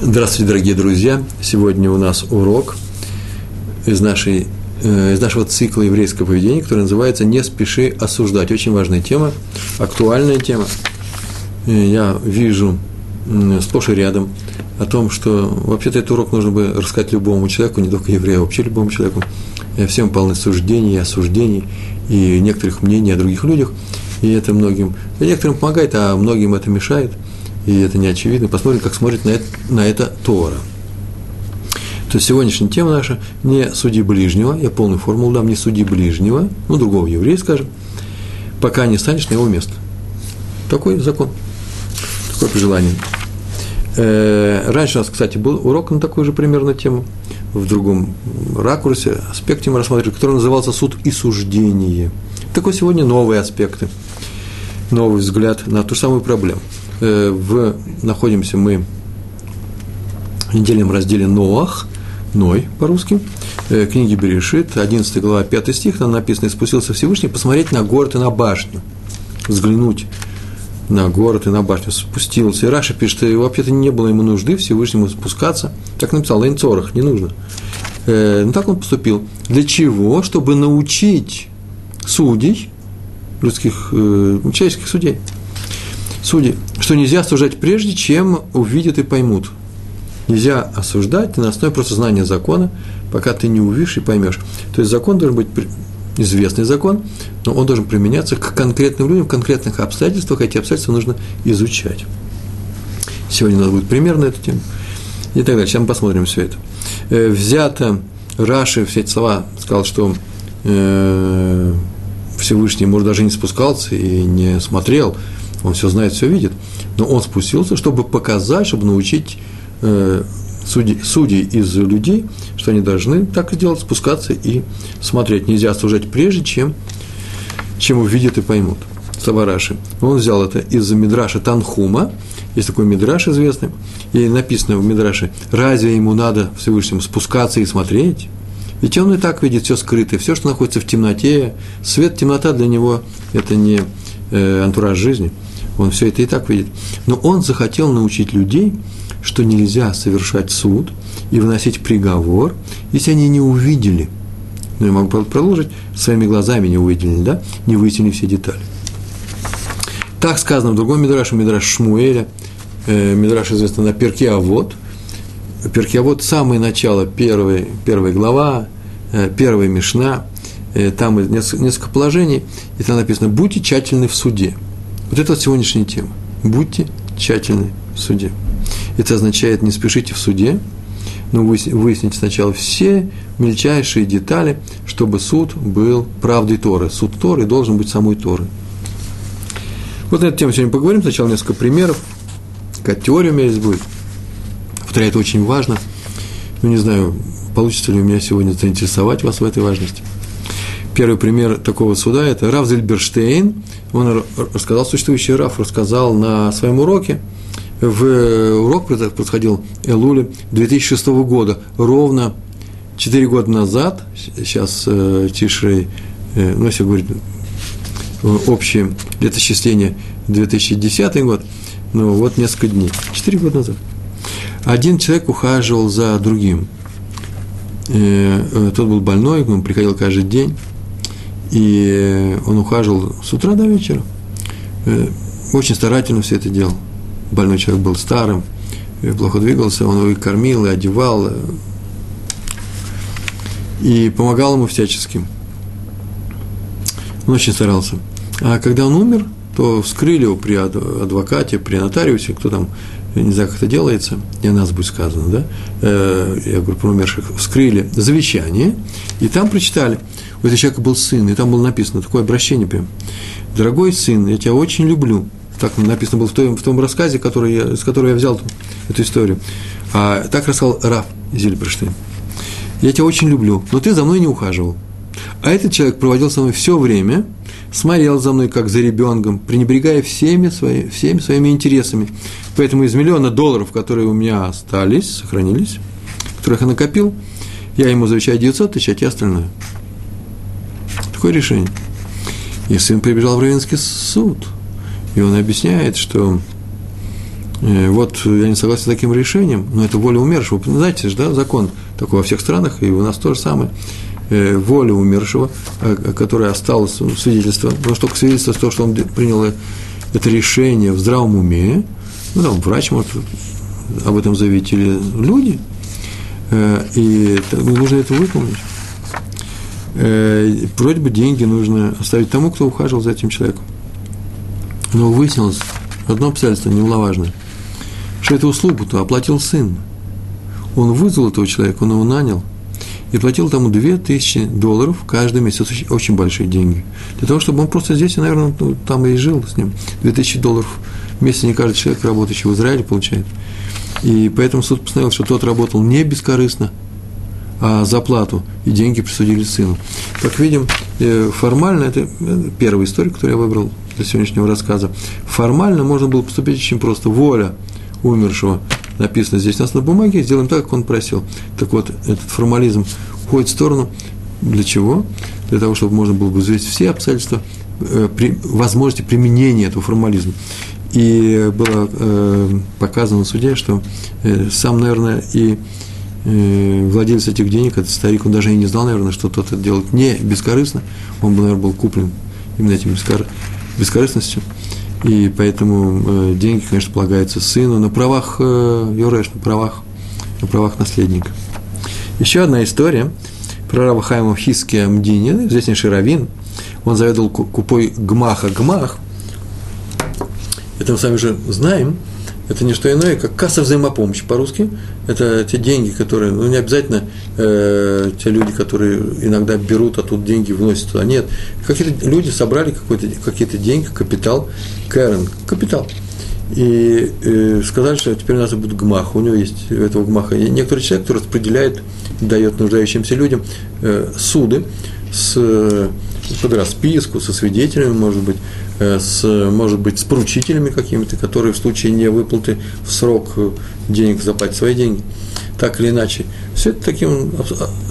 Здравствуйте, дорогие друзья! Сегодня у нас урок из, нашей, э, из нашего цикла еврейского поведения, который называется «Не спеши осуждать». Очень важная тема, актуальная тема. Э, я вижу сплошь и рядом о том, что вообще-то этот урок нужно бы рассказать любому человеку, не только еврею, а вообще любому человеку. Э, всем полны суждений осуждений, и некоторых мнений о других людях, и это многим, некоторым помогает, а многим это мешает – и это не очевидно. Посмотрим, как смотрит на это, на это Тора. То есть сегодняшняя тема наша не суди ближнего, я полную формулу дам, не суди ближнего, ну, другого еврея, скажем, пока не станешь на его место. Такой закон, такое пожелание. Э, раньше у нас, кстати, был урок на такую же примерно тему, в другом ракурсе, аспекте мы рассматривали, который назывался «Суд и суждение». Такой сегодня новые аспекты, новый взгляд на ту же самую проблему – в, находимся мы в недельном разделе Ноах, Ной по-русски, э, книги Берешит, 11 глава, 5 стих, там написано, «И спустился Всевышний посмотреть на город и на башню, взглянуть на город и на башню, спустился. И Раша пишет, что вообще-то не было ему нужды Всевышнему спускаться. Так написал, Лейнцорах, не нужно. Э, ну, так он поступил. Для чего? Чтобы научить судей, людских, э, человеческих судей, судей, что нельзя осуждать прежде, чем увидят и поймут. Нельзя осуждать на основе просто знания закона, пока ты не увидишь и поймешь. То есть закон должен быть известный закон, но он должен применяться к конкретным людям, в конкретных обстоятельствах, эти обстоятельства нужно изучать. Сегодня у нас будет пример на эту тему. И так далее. Сейчас мы посмотрим все это. Э, взято Раши, все эти слова, сказал, что э, Всевышний, может, даже не спускался и не смотрел он все знает, все видит, но он спустился, чтобы показать, чтобы научить э, судей, судей из людей, что они должны так сделать, спускаться и смотреть. Нельзя осуждать прежде, чем, чем увидят и поймут. Савараши. Он взял это из Мидраша Танхума, есть такой Мидраш известный, и написано в Мидраше, разве ему надо Всевышнему спускаться и смотреть? Ведь он и так видит все скрытое, все, что находится в темноте. Свет, темнота для него – это не э, антураж жизни – он все это и так видит. Но он захотел научить людей, что нельзя совершать суд и выносить приговор, если они не увидели. Ну, я могу продолжить, своими глазами не увидели, да, не выяснили все детали. Так сказано в другом Мидраше, Мидраш Шмуэля, э, Мидраш известный на Перке Авод. Перке Авод – самое начало, первой, первая глава, э, первая Мишна, э, там несколько, несколько положений, и там написано «Будьте тщательны в суде». Вот это вот сегодняшняя тема. Будьте тщательны в суде. Это означает, не спешите в суде, но выясните сначала все мельчайшие детали, чтобы суд был правдой Торы. Суд Торы должен быть самой Торы. Вот на эту тему сегодня поговорим. Сначала несколько примеров. Какая теория у меня здесь будет. Повторяю, это очень важно. Ну, не знаю, получится ли у меня сегодня заинтересовать вас в этой важности. Первый пример такого суда – это Раф Зельберштейн. Он рассказал, существующий Раф рассказал на своем уроке, в урок происходил Элуле 2006 года, ровно 4 года назад, сейчас э, Тишрей, э, ну, если говорить э, общее летосчисление 2010 год, ну, вот несколько дней, 4 года назад. Один человек ухаживал за другим. Э, э, тот был больной, он приходил каждый день, и он ухаживал с утра до вечера. Э, очень старательно все это делал. Больной человек был старым, э, плохо двигался, он его и кормил, и одевал, э, и помогал ему всячески. Он очень старался. А когда он умер, то вскрыли его при адвокате, при нотариусе, кто там, не знаю, как это делается, не о нас будет сказано, да, я говорю про умерших, вскрыли завещание, и там прочитали – у этого человека был сын, и там было написано такое обращение прям. «Дорогой сын, я тебя очень люблю». Так написано было в том, в том рассказе, который я, с которого я взял эту историю. А так рассказал Раф Зильберштейн. «Я тебя очень люблю, но ты за мной не ухаживал». А этот человек проводил со мной все время, смотрел за мной как за ребенком, пренебрегая всеми, свои, всеми своими интересами. Поэтому из миллиона долларов, которые у меня остались, сохранились, которых я накопил, я ему завещаю 900 тысяч, а те остальное. Такое решение. И сын прибежал в Равенский суд, и он объясняет, что э, вот я не согласен с таким решением, но это воля умершего. Знаете же, да, закон такой во всех странах, и у нас то же самое. Э, воля умершего, которая осталась свидетельство, но что к свидетельству того, что он принял это решение в здравом уме, ну, там, врач может об этом заявить, или люди, и ну, нужно это выполнить. Вроде бы деньги нужно оставить тому, кто ухаживал за этим человеком. Но выяснилось одно обстоятельство немаловажное, что эту услугу-то оплатил сын. Он вызвал этого человека, он его нанял и платил тому 2000 долларов каждый месяц, очень, очень большие деньги. Для того, чтобы он просто здесь, наверное, ну, там и жил с ним. 2000 долларов в месяц не каждый человек, работающий в Израиле, получает. И поэтому суд постановил, что тот работал не бескорыстно, а за плату, и деньги присудили сыну. Как видим, э, формально, это первая история, которую я выбрал для сегодняшнего рассказа, формально можно было поступить очень просто. Воля умершего написано здесь у нас на бумаге, сделаем так, как он просил. Так вот, этот формализм уходит в сторону. Для чего? Для того, чтобы можно было бы взвесить все обстоятельства э, возможности применения этого формализма. И было э, показано в суде, что э, сам, наверное, и э, владелец этих денег, этот старик, он даже и не знал, наверное, что тот это делает не бескорыстно, он бы, наверное, был куплен именно этим бескорыстным бескорыстностью. И поэтому э, деньги, конечно, полагаются сыну на правах э, Юреш, на правах, на правах наследника. Еще одна история про Рава Хайма Хиски Амдини, известнейший раввин. Он заведовал купой Гмаха Гмах. Это мы сами же знаем, это не что иное, как касса взаимопомощи по-русски. Это те деньги, которые, ну не обязательно э, те люди, которые иногда берут, а тут деньги вносят туда. Нет, какие-то люди собрали какие-то деньги, капитал, Кэрон, капитал. И э, сказали, что теперь у нас будет гмах. У него есть у этого гмаха некоторый человек, который распределяет, дает нуждающимся людям э, суды с под расписку, со свидетелями, может быть, э, с, может быть, с поручителями какими-то, которые в случае не выплаты в срок денег заплатят свои деньги, так или иначе. Все это таким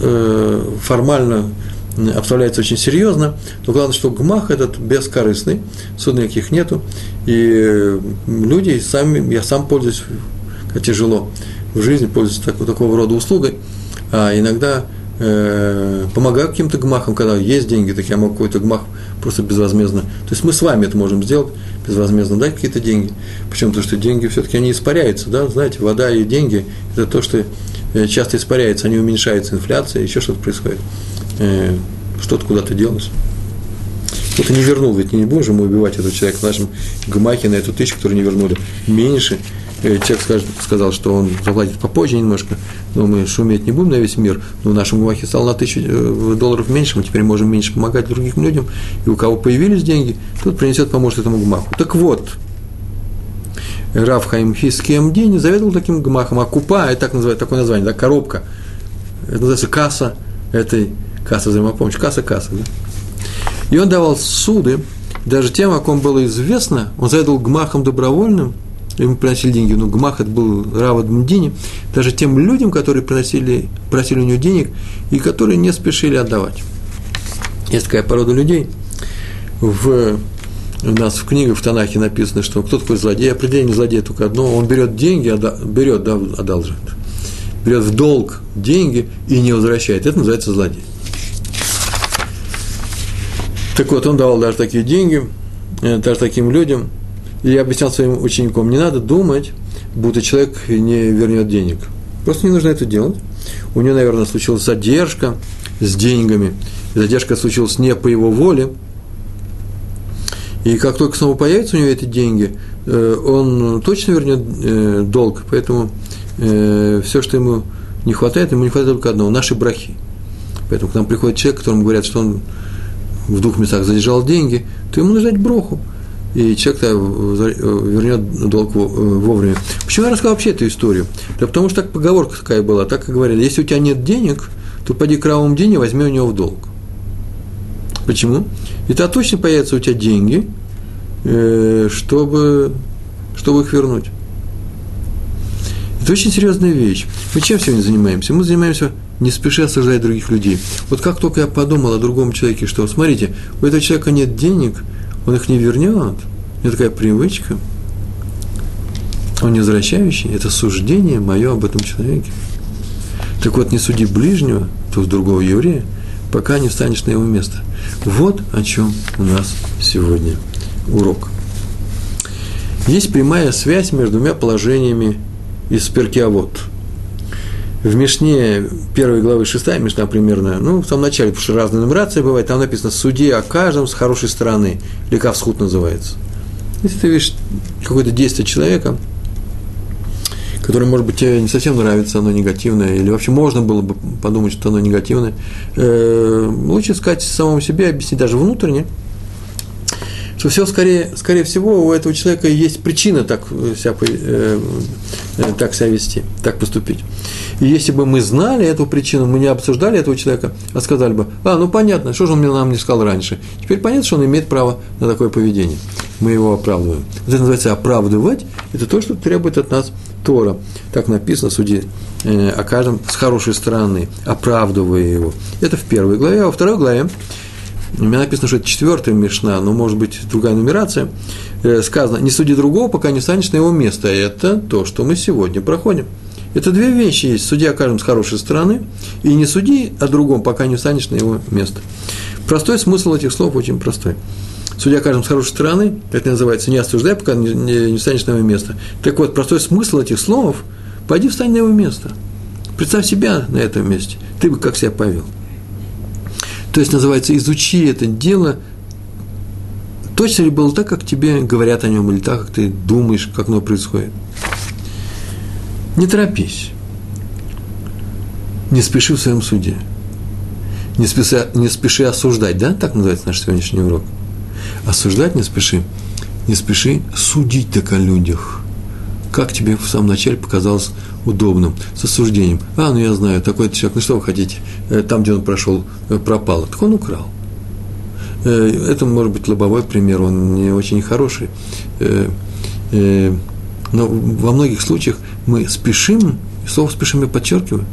э, формально обставляется очень серьезно, но главное, что гмах этот бескорыстный, суд никаких нету, и люди сами, я сам пользуюсь, тяжело в жизни, пользуюсь так, такого рода услугой, а иногда э, помогаю каким-то гмахам, когда есть деньги, так я могу какой-то гмах просто безвозмездно. То есть мы с вами это можем сделать безвозмездно, дать какие-то деньги. Причем то, что деньги все-таки они испаряются, да, знаете, вода и деньги – это то, что э, часто испаряется, они уменьшаются, инфляция, еще что-то происходит. Э, что-то куда-то делось. Кто-то не вернул, ведь не же мы убивать этого человека в нашем гмахе на эту тысячу, которую не вернули. Меньше, человек скажет, сказал, что он заплатит попозже немножко, но мы шуметь не будем на весь мир, но в нашем Гумахе стало на тысячу э, долларов меньше, мы теперь можем меньше помогать другим людям, и у кого появились деньги, тот принесет, поможет этому Гумаху. Так вот, Раф Хаим Хискем Дени заведовал таким гмахом, а купа, это так называют, такое название, да, коробка, это называется касса этой, касса взаимопомощи, касса-касса, да? И он давал суды, даже тем, о ком было известно, он заведовал гмахом добровольным – ему приносили деньги, но Гмах это был Рава Дмдини, даже тем людям, которые приносили, просили у него денег и которые не спешили отдавать. Есть такая порода людей. В, у нас в книгах в Танахе написано, что кто такой злодей, определение злодея только одно, он берет деньги, берет, да, одалживает, берет в долг деньги и не возвращает. Это называется злодей. Так вот, он давал даже такие деньги, э, даже таким людям, и я объяснял своим ученикам, не надо думать, будто человек не вернет денег. Просто не нужно это делать. У него, наверное, случилась задержка с деньгами. Задержка случилась не по его воле. И как только снова появятся у него эти деньги, э, он точно вернет э, долг. Поэтому э, все, что ему не хватает, ему не хватает только одного – наши брахи. Поэтому к нам приходит человек, которому говорят, что он в двух местах задержал деньги, то ему нужно дать броху и человек вернет долг э, вовремя. Почему я рассказал вообще эту историю? Да потому что так поговорка такая была, так и говорили, если у тебя нет денег, то пойди к кровавому деньги, возьми у него в долг. Почему? И тогда точно появятся у тебя деньги, э, чтобы, чтобы их вернуть. Это очень серьезная вещь. Мы чем сегодня занимаемся? Мы занимаемся не спеша осуждать других людей. Вот как только я подумал о другом человеке, что, смотрите, у этого человека нет денег – он их не вернет. У него такая привычка. Он не возвращающий, это суждение мое об этом человеке. Так вот, не суди ближнего, то другого еврея, пока не встанешь на его место. Вот о чем у нас сегодня урок. Есть прямая связь между двумя положениями из Перкиавод. В Мишне первой главы шестая Мишна примерно, ну, в самом начале, потому что разная нумерация бывает, там написано «Суди о каждом с хорошей стороны», или «Кавсхут» называется. Если ты видишь какое-то действие человека, которое, может быть, тебе не совсем нравится, оно негативное, или вообще можно было бы подумать, что оно негативное, э, лучше сказать самому себе, объяснить даже внутренне, что все скорее, скорее всего у этого человека есть причина так себя, э, э, так себя вести, так поступить. И если бы мы знали эту причину, мы не обсуждали этого человека, а сказали бы, а, ну понятно, что же он нам не сказал раньше. Теперь понятно, что он имеет право на такое поведение. Мы его оправдываем. Это называется оправдывать, это то, что требует от нас Тора. Так написано, суди э, о каждом с хорошей стороны, оправдывая его. Это в первой главе, а во второй главе у меня написано, что это четвертая Мишна, но может быть другая нумерация. Э, сказано, не суди другого, пока не станешь на его место. Это то, что мы сегодня проходим. Это две вещи есть. Суди о каждом с хорошей стороны, и не суди о другом, пока не встанешь на его место. Простой смысл этих слов очень простой. Судя каждым с хорошей стороны, это называется не осуждай, пока не, не, не станешь на его место. Так вот, простой смысл этих слов – пойди встань на его место. Представь себя на этом месте. Ты бы как себя повел. То есть, называется, изучи это дело, точно ли было так, как тебе говорят о нем, или так, как ты думаешь, как оно происходит. Не торопись. Не спеши в своем суде. Не спеши, не спеши осуждать, да? Так называется наш сегодняшний урок. Осуждать не спеши. Не спеши судить так о людях. Как тебе в самом начале показалось удобным, с осуждением. А, ну я знаю, такой человек, ну что вы хотите, э, там, где он прошел, э, пропал. Так он украл. Э, это может быть лобовой пример, он не очень хороший. Но во многих случаях мы спешим, слово спешим я подчеркиваю,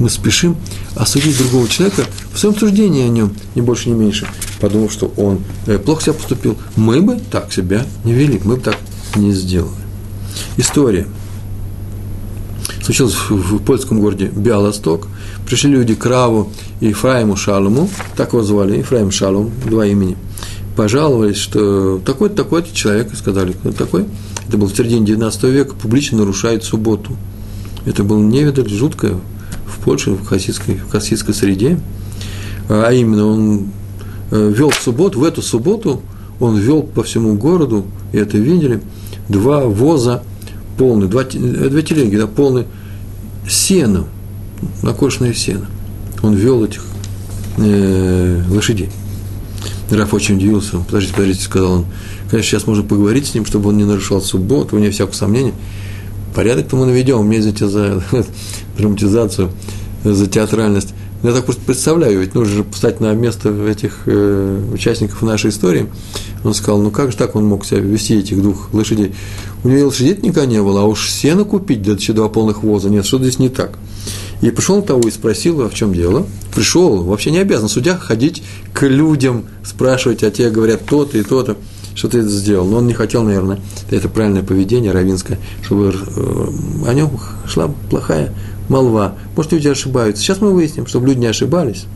мы спешим осудить другого человека в своем суждении о нем, не больше, не меньше, подумав, что он плохо себя поступил. Мы бы так себя не вели, мы бы так не сделали. История – случилось в, польском городе Биалосток. Пришли люди к Раву и Ефраиму Шалуму, так его звали, Ефраим Шалум, два имени. Пожаловались, что такой-то, такой-то человек, сказали, кто такой. Это был в середине 19 века, публично нарушает субботу. Это было невидаль, жуткое в Польше, в хасидской, в хасидской среде. А именно, он э, вел в субботу, в эту субботу он вел по всему городу, и это видели, два воза полный, два, э, две телеги, да, полный сеном, накошенное сено. Он вел этих э, лошадей. Раф очень удивился. Подождите, подождите, сказал он. Конечно, сейчас можно поговорить с ним, чтобы он не нарушал субботу, вне всякого сомнения. Порядок-то мы наведем, мне за, за драматизацию, за театральность. Я так просто представляю, ведь нужно же встать на место этих э, участников нашей истории. Он сказал, ну как же так он мог себя вести, этих двух лошадей? У него лошадей никогда не было, а уж сено купить, да еще два полных воза, нет, что здесь не так. И пришел того и спросил, а в чем дело? Пришел, вообще не обязан судья ходить к людям, спрашивать, а те говорят то-то и то-то, что ты это сделал. Но он не хотел, наверное, это правильное поведение равинское, чтобы э, о нем шла плохая молва. Может, люди ошибаются. Сейчас мы выясним, чтобы люди не ошибались.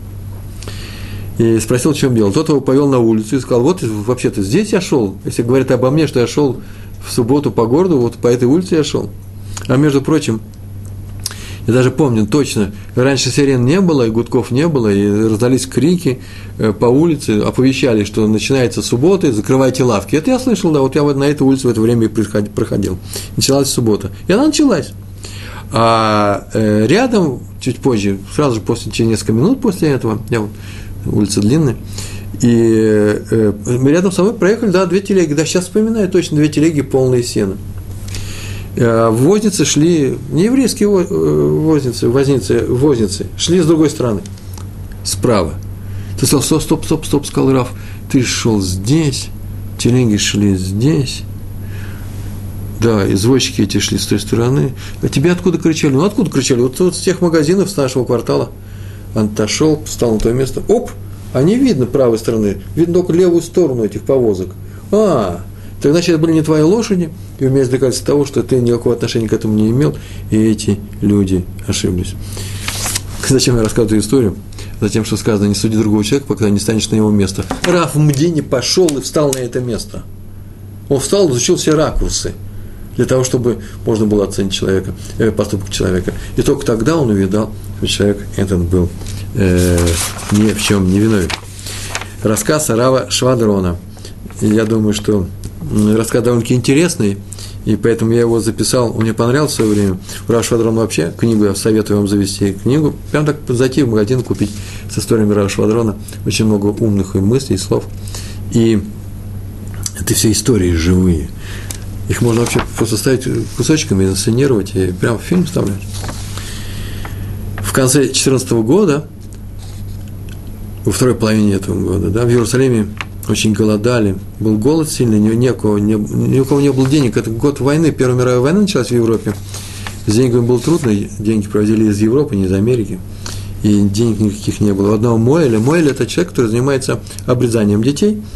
И спросил, в чем дело. Тот его повел на улицу и сказал, вот вообще-то здесь я шел. Если говорят обо мне, что я шел в субботу по городу, вот по этой улице я шел. А между прочим, я даже помню точно, раньше сирен не было, и гудков не было, и раздались крики э, по улице, оповещали, что начинается суббота, и закрывайте лавки. Это я слышал, да, вот я вот на этой улице в это время и проходил. Началась суббота. И она началась. А э, рядом, чуть позже, сразу же после, через несколько минут после этого, я вот, улица длинная, и э, рядом со мной проехали, да, две телеги, да, сейчас вспоминаю точно, две телеги полные сена. Э, возницы шли, не еврейские э, возницы, возницы, возницы, шли с другой стороны, справа. Ты сказал, стоп, стоп, стоп, стоп, сказал Раф, ты шел здесь, телеги шли здесь, да, извозчики эти шли с той стороны. А тебе откуда кричали? Ну, откуда кричали? Вот, вот с тех магазинов, с нашего квартала. Он отошел, встал на то место. Оп! А не видно правой стороны, видно только левую сторону этих повозок. А, так значит, это были не твои лошади, и умеешь доказательство того, что ты никакого отношения к этому не имел, и эти люди ошиблись. Зачем я рассказываю эту историю? Затем, что сказано, не суди другого человека, пока не станешь на его место. Раф Мдини пошел и встал на это место. Он встал, изучил все ракурсы для того, чтобы можно было оценить человека, э, поступок человека. И только тогда он увидал, что человек этот был э, ни в чем не виновен. Рассказ Рава Швадрона. Я думаю, что рассказ довольно-таки интересный, и поэтому я его записал, он мне понравился в свое время. Рав Швадрон вообще, книгу я советую вам завести, книгу, прям так зайти в магазин, купить с историями Рава Швадрона, очень много умных и мыслей, и слов. И это все истории живые. Их можно вообще просто ставить кусочками, инсценировать и прям в фильм вставлять. В конце 2014 года, во второй половине этого года, да, в Иерусалиме очень голодали, был голод сильный, ни, у кого не, ни у кого не было денег. Это год войны, Первая мировая война началась в Европе. С деньгами было трудно, деньги проводили из Европы, не из Америки. И денег никаких не было. У одного Моэля, Моэль – это человек, который занимается обрезанием детей –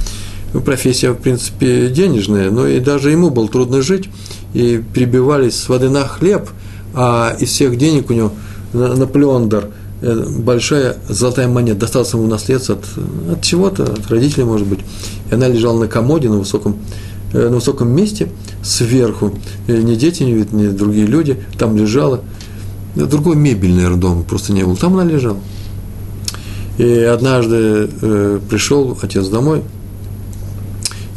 профессия, в принципе, денежная, но и даже ему было трудно жить, и перебивались с воды на хлеб, а из всех денег у него на, плендер э, большая золотая монета досталась ему наследство от, от чего-то, от родителей, может быть. И она лежала на комоде на высоком, э, на высоком месте сверху. И ни дети не видят, ни другие люди. Там лежала. Другой мебель, наверное, дома просто не было. Там она лежала. И однажды э, пришел отец домой –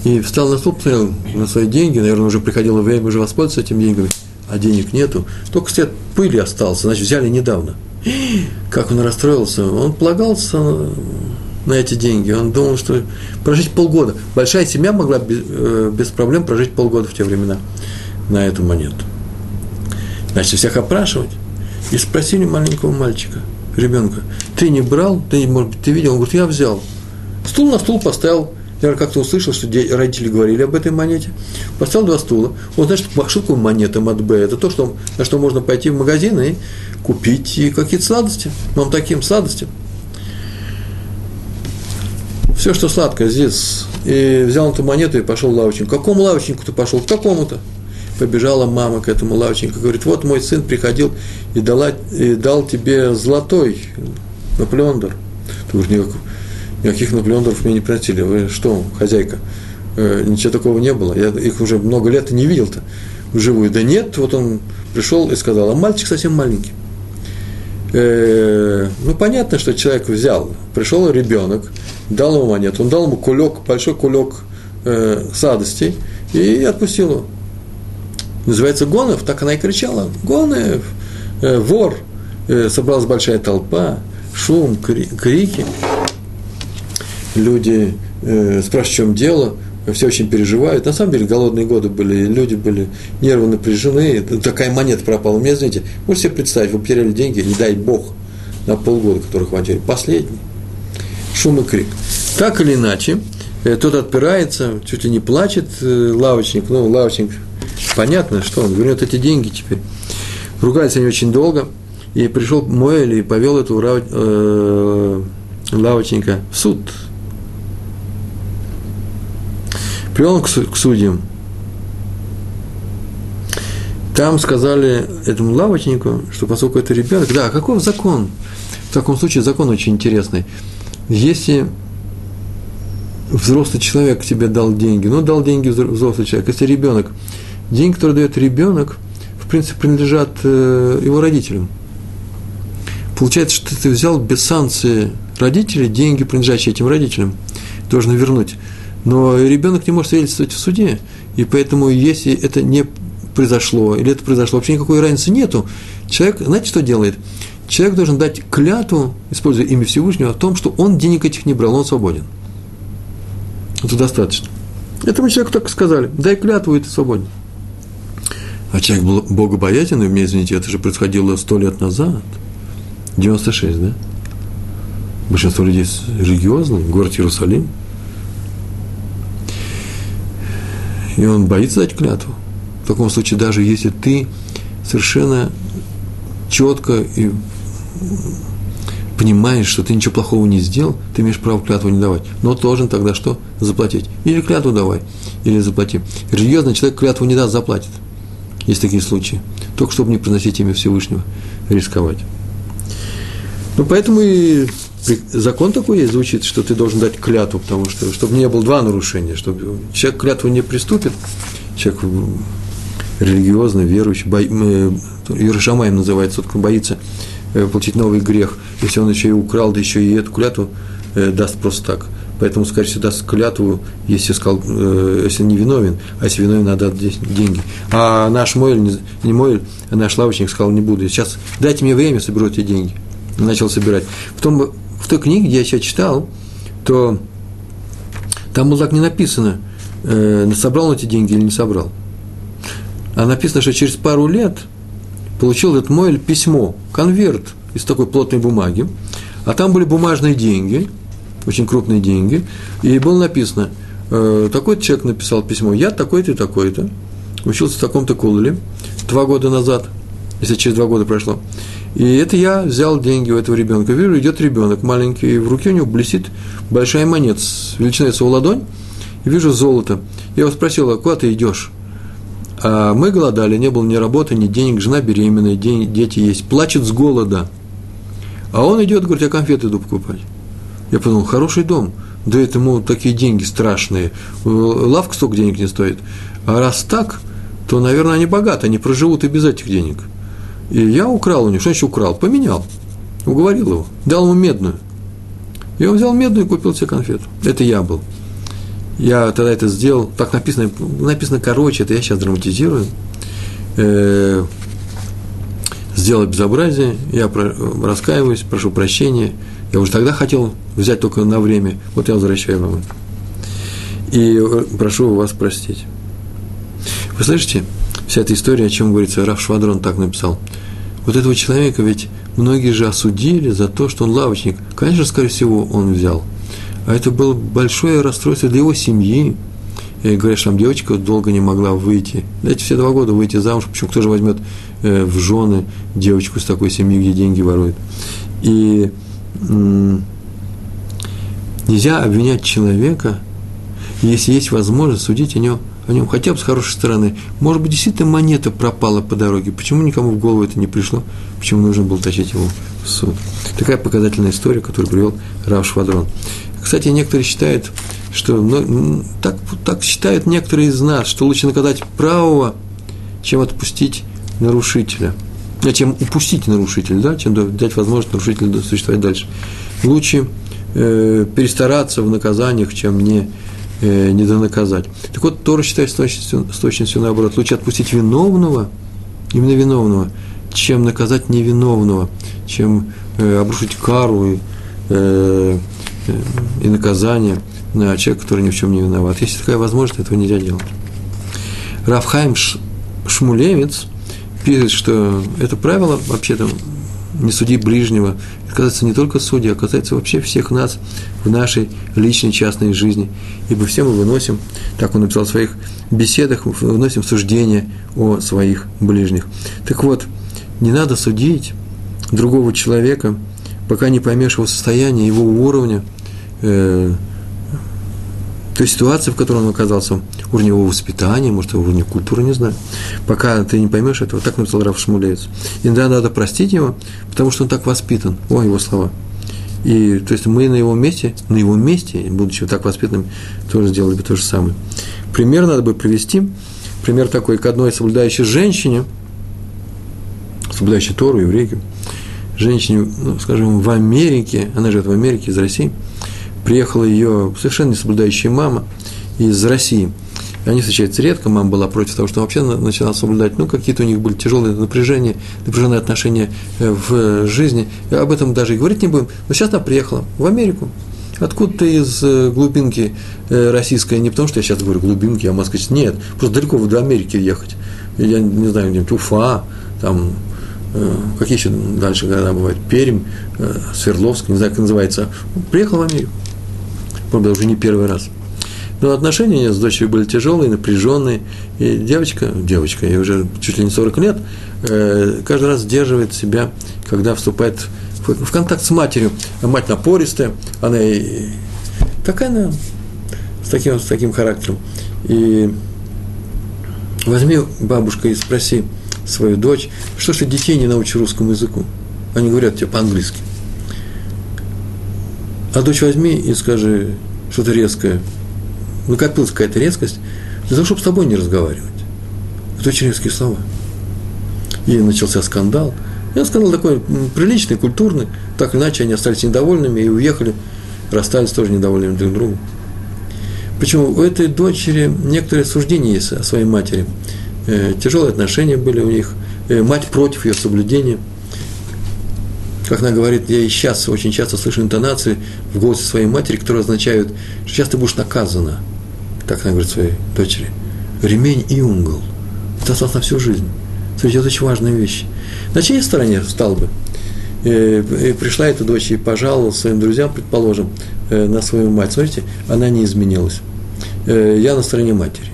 и встал на стул, посмотрел на свои деньги, наверное, уже приходило время уже воспользоваться этими деньгами, а денег нету. Только след пыли остался, значит, взяли недавно. Как он расстроился, он полагался на эти деньги, он думал, что прожить полгода. Большая семья могла э, без проблем прожить полгода в те времена на эту монету. Значит, всех опрашивать. И спросили маленького мальчика, ребенка, ты не брал, ты, может быть, ты видел? Он говорит, я взял. Стул на стул поставил, я как-то услышал, что родители говорили об этой монете. Поставил два стула. Он знает, что, что такое монета МАДБ? Это то, что, на что можно пойти в магазин и купить какие-то сладости. Вам таким сладостям. Все, что сладкое здесь. И взял эту монету и пошел лавочнику. К какому лавочнику ты пошел? К какому-то. Побежала мама к этому лавочнику. Говорит, вот мой сын приходил и, дала, и дал тебе золотой Наполеондер. Ты говоришь, никаких Наполеондеров мне не приносили. Вы что, хозяйка, э, ничего такого не было. Я их уже много лет не видел-то вживую. Да нет, вот он пришел и сказал, а мальчик совсем маленький. Э, ну, понятно, что человек взял, пришел ребенок, дал ему монету, он дал ему кулек, большой кулек э, садостей и отпустил его. Называется Гонов, так она и кричала. Гонов, э, вор. Э, собралась большая толпа, шум, кри, крики люди э, спрашивают, в чем дело, все очень переживают. На самом деле, голодные годы были, люди были нервы напряжены, такая монета пропала. Мне, знаете, можете себе представить, вы потеряли деньги, не дай бог, на полгода, которых хватили. Последний. Шум и крик. Так или иначе, э, тот отпирается, чуть ли не плачет э, лавочник, ну, лавочник, понятно, что он вернет эти деньги теперь. Ругаются они очень долго, и пришел Моэль и повел этого э, лавочника в суд, Привел он к судьям. Там сказали этому лавочнику, что поскольку это ребенок, да, каков закон? В таком случае закон очень интересный. Если взрослый человек тебе дал деньги, ну, дал деньги взрослый человек, если ребенок, деньги, которые дает ребенок, в принципе, принадлежат э, его родителям. Получается, что ты взял без санкции родителей деньги, принадлежащие этим родителям, должен вернуть. Но ребенок не может свидетельствовать в суде. И поэтому, если это не произошло, или это произошло, вообще никакой разницы нету. Человек, знаете, что делает? Человек должен дать клятву, используя имя Всевышнего, о том, что он денег этих не брал, он свободен. Это достаточно. Этому человеку так сказали. Дай клятву, и ты свободен. А человек был богобоятельный, мне извините, это же происходило сто лет назад. 96, да? Большинство людей религиозные, город Иерусалим – и он боится дать клятву. В таком случае, даже если ты совершенно четко и понимаешь, что ты ничего плохого не сделал, ты имеешь право клятву не давать. Но должен тогда что? Заплатить. Или клятву давай, или заплати. Религиозный человек клятву не даст, заплатит. Есть такие случаи. Только чтобы не приносить имя Всевышнего, рисковать. Ну, поэтому и закон такой есть, звучит, что ты должен дать клятву, потому что, чтобы не было два нарушения, чтобы человек клятву не приступит, человек религиозный, верующий, бо... Иерушамаем называется, кто боится э, получить новый грех, если он еще и украл, да еще и эту клятву э, даст просто так. Поэтому, скорее всего, даст клятву, если, сказал, э, если не виновен, а если виновен, надо отдать деньги. А наш Мойль, не, не Мойль, а наш лавочник сказал, не буду. Сейчас дайте мне время, соберу эти деньги. Начал собирать. Потом в той книге, где я сейчас читал, то там было так не написано, э, собрал он эти деньги или не собрал. А написано, что через пару лет получил этот Мойль письмо, конверт из такой плотной бумаги, а там были бумажные деньги, очень крупные деньги, и было написано, э, такой человек написал письмо, я такой-то и такой-то, учился в таком-то колле два года назад, если через два года прошло, и это я взял деньги у этого ребенка. Вижу, идет ребенок маленький, в руке у него блестит большая монета величиной своего ладонь, и вижу золото. Я его спросил, а куда ты идешь? А мы голодали, не было ни работы, ни денег, жена беременная, дети есть, плачет с голода. А он идет, говорит, я конфеты иду покупать. Я подумал, хороший дом, да этому такие деньги страшные, лавка столько денег не стоит. А раз так, то, наверное, они богаты, они проживут и без этих денег. И я украл у него, что значит украл? Поменял, уговорил его, дал ему медную. И он взял медную и купил себе конфету. Это я был. Я тогда это сделал, так написано, написано короче, это я сейчас драматизирую. Э, сделал безобразие, я раскаиваюсь, прошу прощения. Я уже тогда хотел взять только на время, вот я возвращаю вам это. И э, прошу вас простить. Вы слышите, вся эта история, о чем говорится, Раф Швадрон так написал. Вот этого человека ведь многие же осудили за то, что он лавочник. Конечно, скорее всего, он взял – а это было большое расстройство для его семьи. И говорят, что там девочка долго не могла выйти. Дайте все два года выйти замуж, почему кто же возьмет э, в жены девочку с такой семьи, где деньги воруют. И нельзя обвинять человека, если есть возможность судить о нем, о нем хотя бы с хорошей стороны. Может быть, действительно монета пропала по дороге. Почему никому в голову это не пришло? Почему нужно было тащить его в суд? Такая показательная история, которую привел Рав Швадрон. Кстати, некоторые считают, что ну, так, так считают некоторые из нас, что лучше наказать правого, чем отпустить нарушителя. А чем упустить нарушителя, да, чем дать возможность нарушителю существовать дальше. Лучше э, перестараться в наказаниях, чем не, э, не. Так вот, Тора считает с точностью, с точностью наоборот. Лучше отпустить виновного, именно виновного, чем наказать невиновного, чем э, обрушить кару и э, и наказание на человека, который ни в чем не виноват. Если такая возможность, этого нельзя делать. Рафхайм Шмулевец пишет, что это правило вообще-то не суди ближнего, это касается не только судьи, а касается вообще всех нас в нашей личной частной жизни. Ибо все мы выносим, так он написал в своих беседах, выносим суждения о своих ближних. Так вот, не надо судить другого человека, пока не поймешь его состояние, его уровня – э, той ситуации, в которой он оказался, уровня его воспитания, может, уровня культуры, не знаю. Пока ты не поймешь этого, так написал Раф Шмулевец. Иногда надо простить его, потому что он так воспитан. О, его слова. И, то есть, мы на его месте, на его месте, будучи так воспитанным, тоже сделали бы то же самое. Пример надо бы привести. Пример такой, к одной соблюдающей женщине, соблюдающей Тору, еврейке, женщине, ну, скажем, в Америке, она живет в Америке, из России – приехала ее совершенно не соблюдающая мама из России. Они встречаются редко, мама была против того, что вообще начинала соблюдать. Ну, какие-то у них были тяжелые напряжения, напряженные отношения э, в жизни. Об этом даже и говорить не будем. Но сейчас она приехала в Америку. Откуда-то из э, глубинки э, российской, не потому что я сейчас говорю глубинки, а Москва, нет, просто далеко до Америки ехать. Я не знаю, где-нибудь Уфа, там какие еще дальше города бывают, Пермь, Свердловск, не знаю, как называется, приехал в Америку правда, уже не первый раз. Но отношения с дочерью были тяжелые, напряженные, и девочка, девочка, ей уже чуть ли не 40 лет, э, каждый раз сдерживает себя, когда вступает в контакт с матерью. Мать напористая, она и, такая она, с таким, с таким характером. И возьми бабушка и спроси свою дочь, что ж ты детей не научишь русскому языку? Они говорят тебе по-английски. А дочь возьми и скажи что-то резкое. Накопилась какая-то резкость для того, чтобы с тобой не разговаривать. Это очень резкие слова. И начался скандал. И скандал такой приличный, культурный. Так или иначе, они остались недовольными и уехали. Расстались тоже недовольными друг другом. Почему? У этой дочери некоторые суждения есть о своей матери. Э, тяжелые отношения были у них. Э, мать против ее соблюдения – как она говорит, я и сейчас очень часто слышу интонации в голосе своей матери, которые означают, что сейчас ты будешь наказана. Так она говорит своей дочери. Ремень и угол. Это осталось на всю жизнь. Смотрите, это очень важная вещь. На чьей стороне встал бы? И, э, и пришла эта дочь и пожаловала своим друзьям, предположим, э, на свою мать. Смотрите, она не изменилась. Э, я на стороне матери.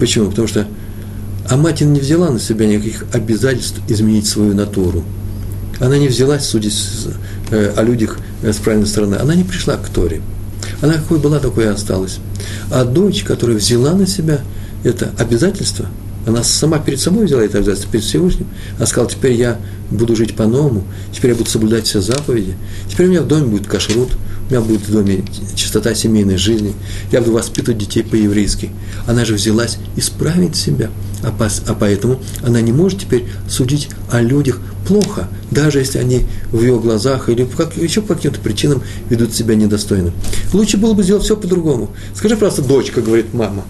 Почему? Потому что а мать не взяла на себя никаких обязательств изменить свою натуру. Она не взялась судить э, о людях э, с правильной стороны. Она не пришла к Торе. Она какой была, такой и осталась. А дочь, которая взяла на себя это обязательство, она сама перед собой взяла это обязательство, перед Всевышним. Она сказала, теперь я буду жить по-новому, теперь я буду соблюдать все заповеди, теперь у меня в доме будет кашрут, у меня будет в доме чистота семейной жизни, я буду воспитывать детей по-еврейски. Она же взялась исправить себя, а, а поэтому она не может теперь судить о людях плохо, даже если они в ее глазах или как, еще по каким-то причинам ведут себя недостойно. Лучше было бы сделать все по-другому. Скажи просто, дочка, говорит мама,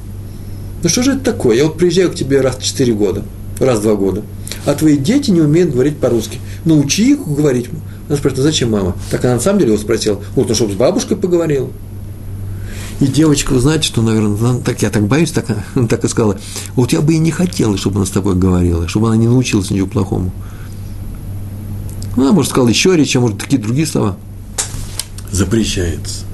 ну что же это такое? Я вот приезжаю к тебе раз в 4 года, раз в 2 года, а твои дети не умеют говорить по-русски. Научи их говорить. Она спрашивает, «Ну зачем мама? Так она на самом деле его спросила. Вот, ну, чтобы с бабушкой поговорила. И девочка, вы знаете, что, наверное, так, я так боюсь, так, так и сказала, вот я бы и не хотела, чтобы она с тобой говорила, чтобы она не научилась ничего плохому. Ну, она, может, сказала еще речь, а может, такие другие слова. Запрещается.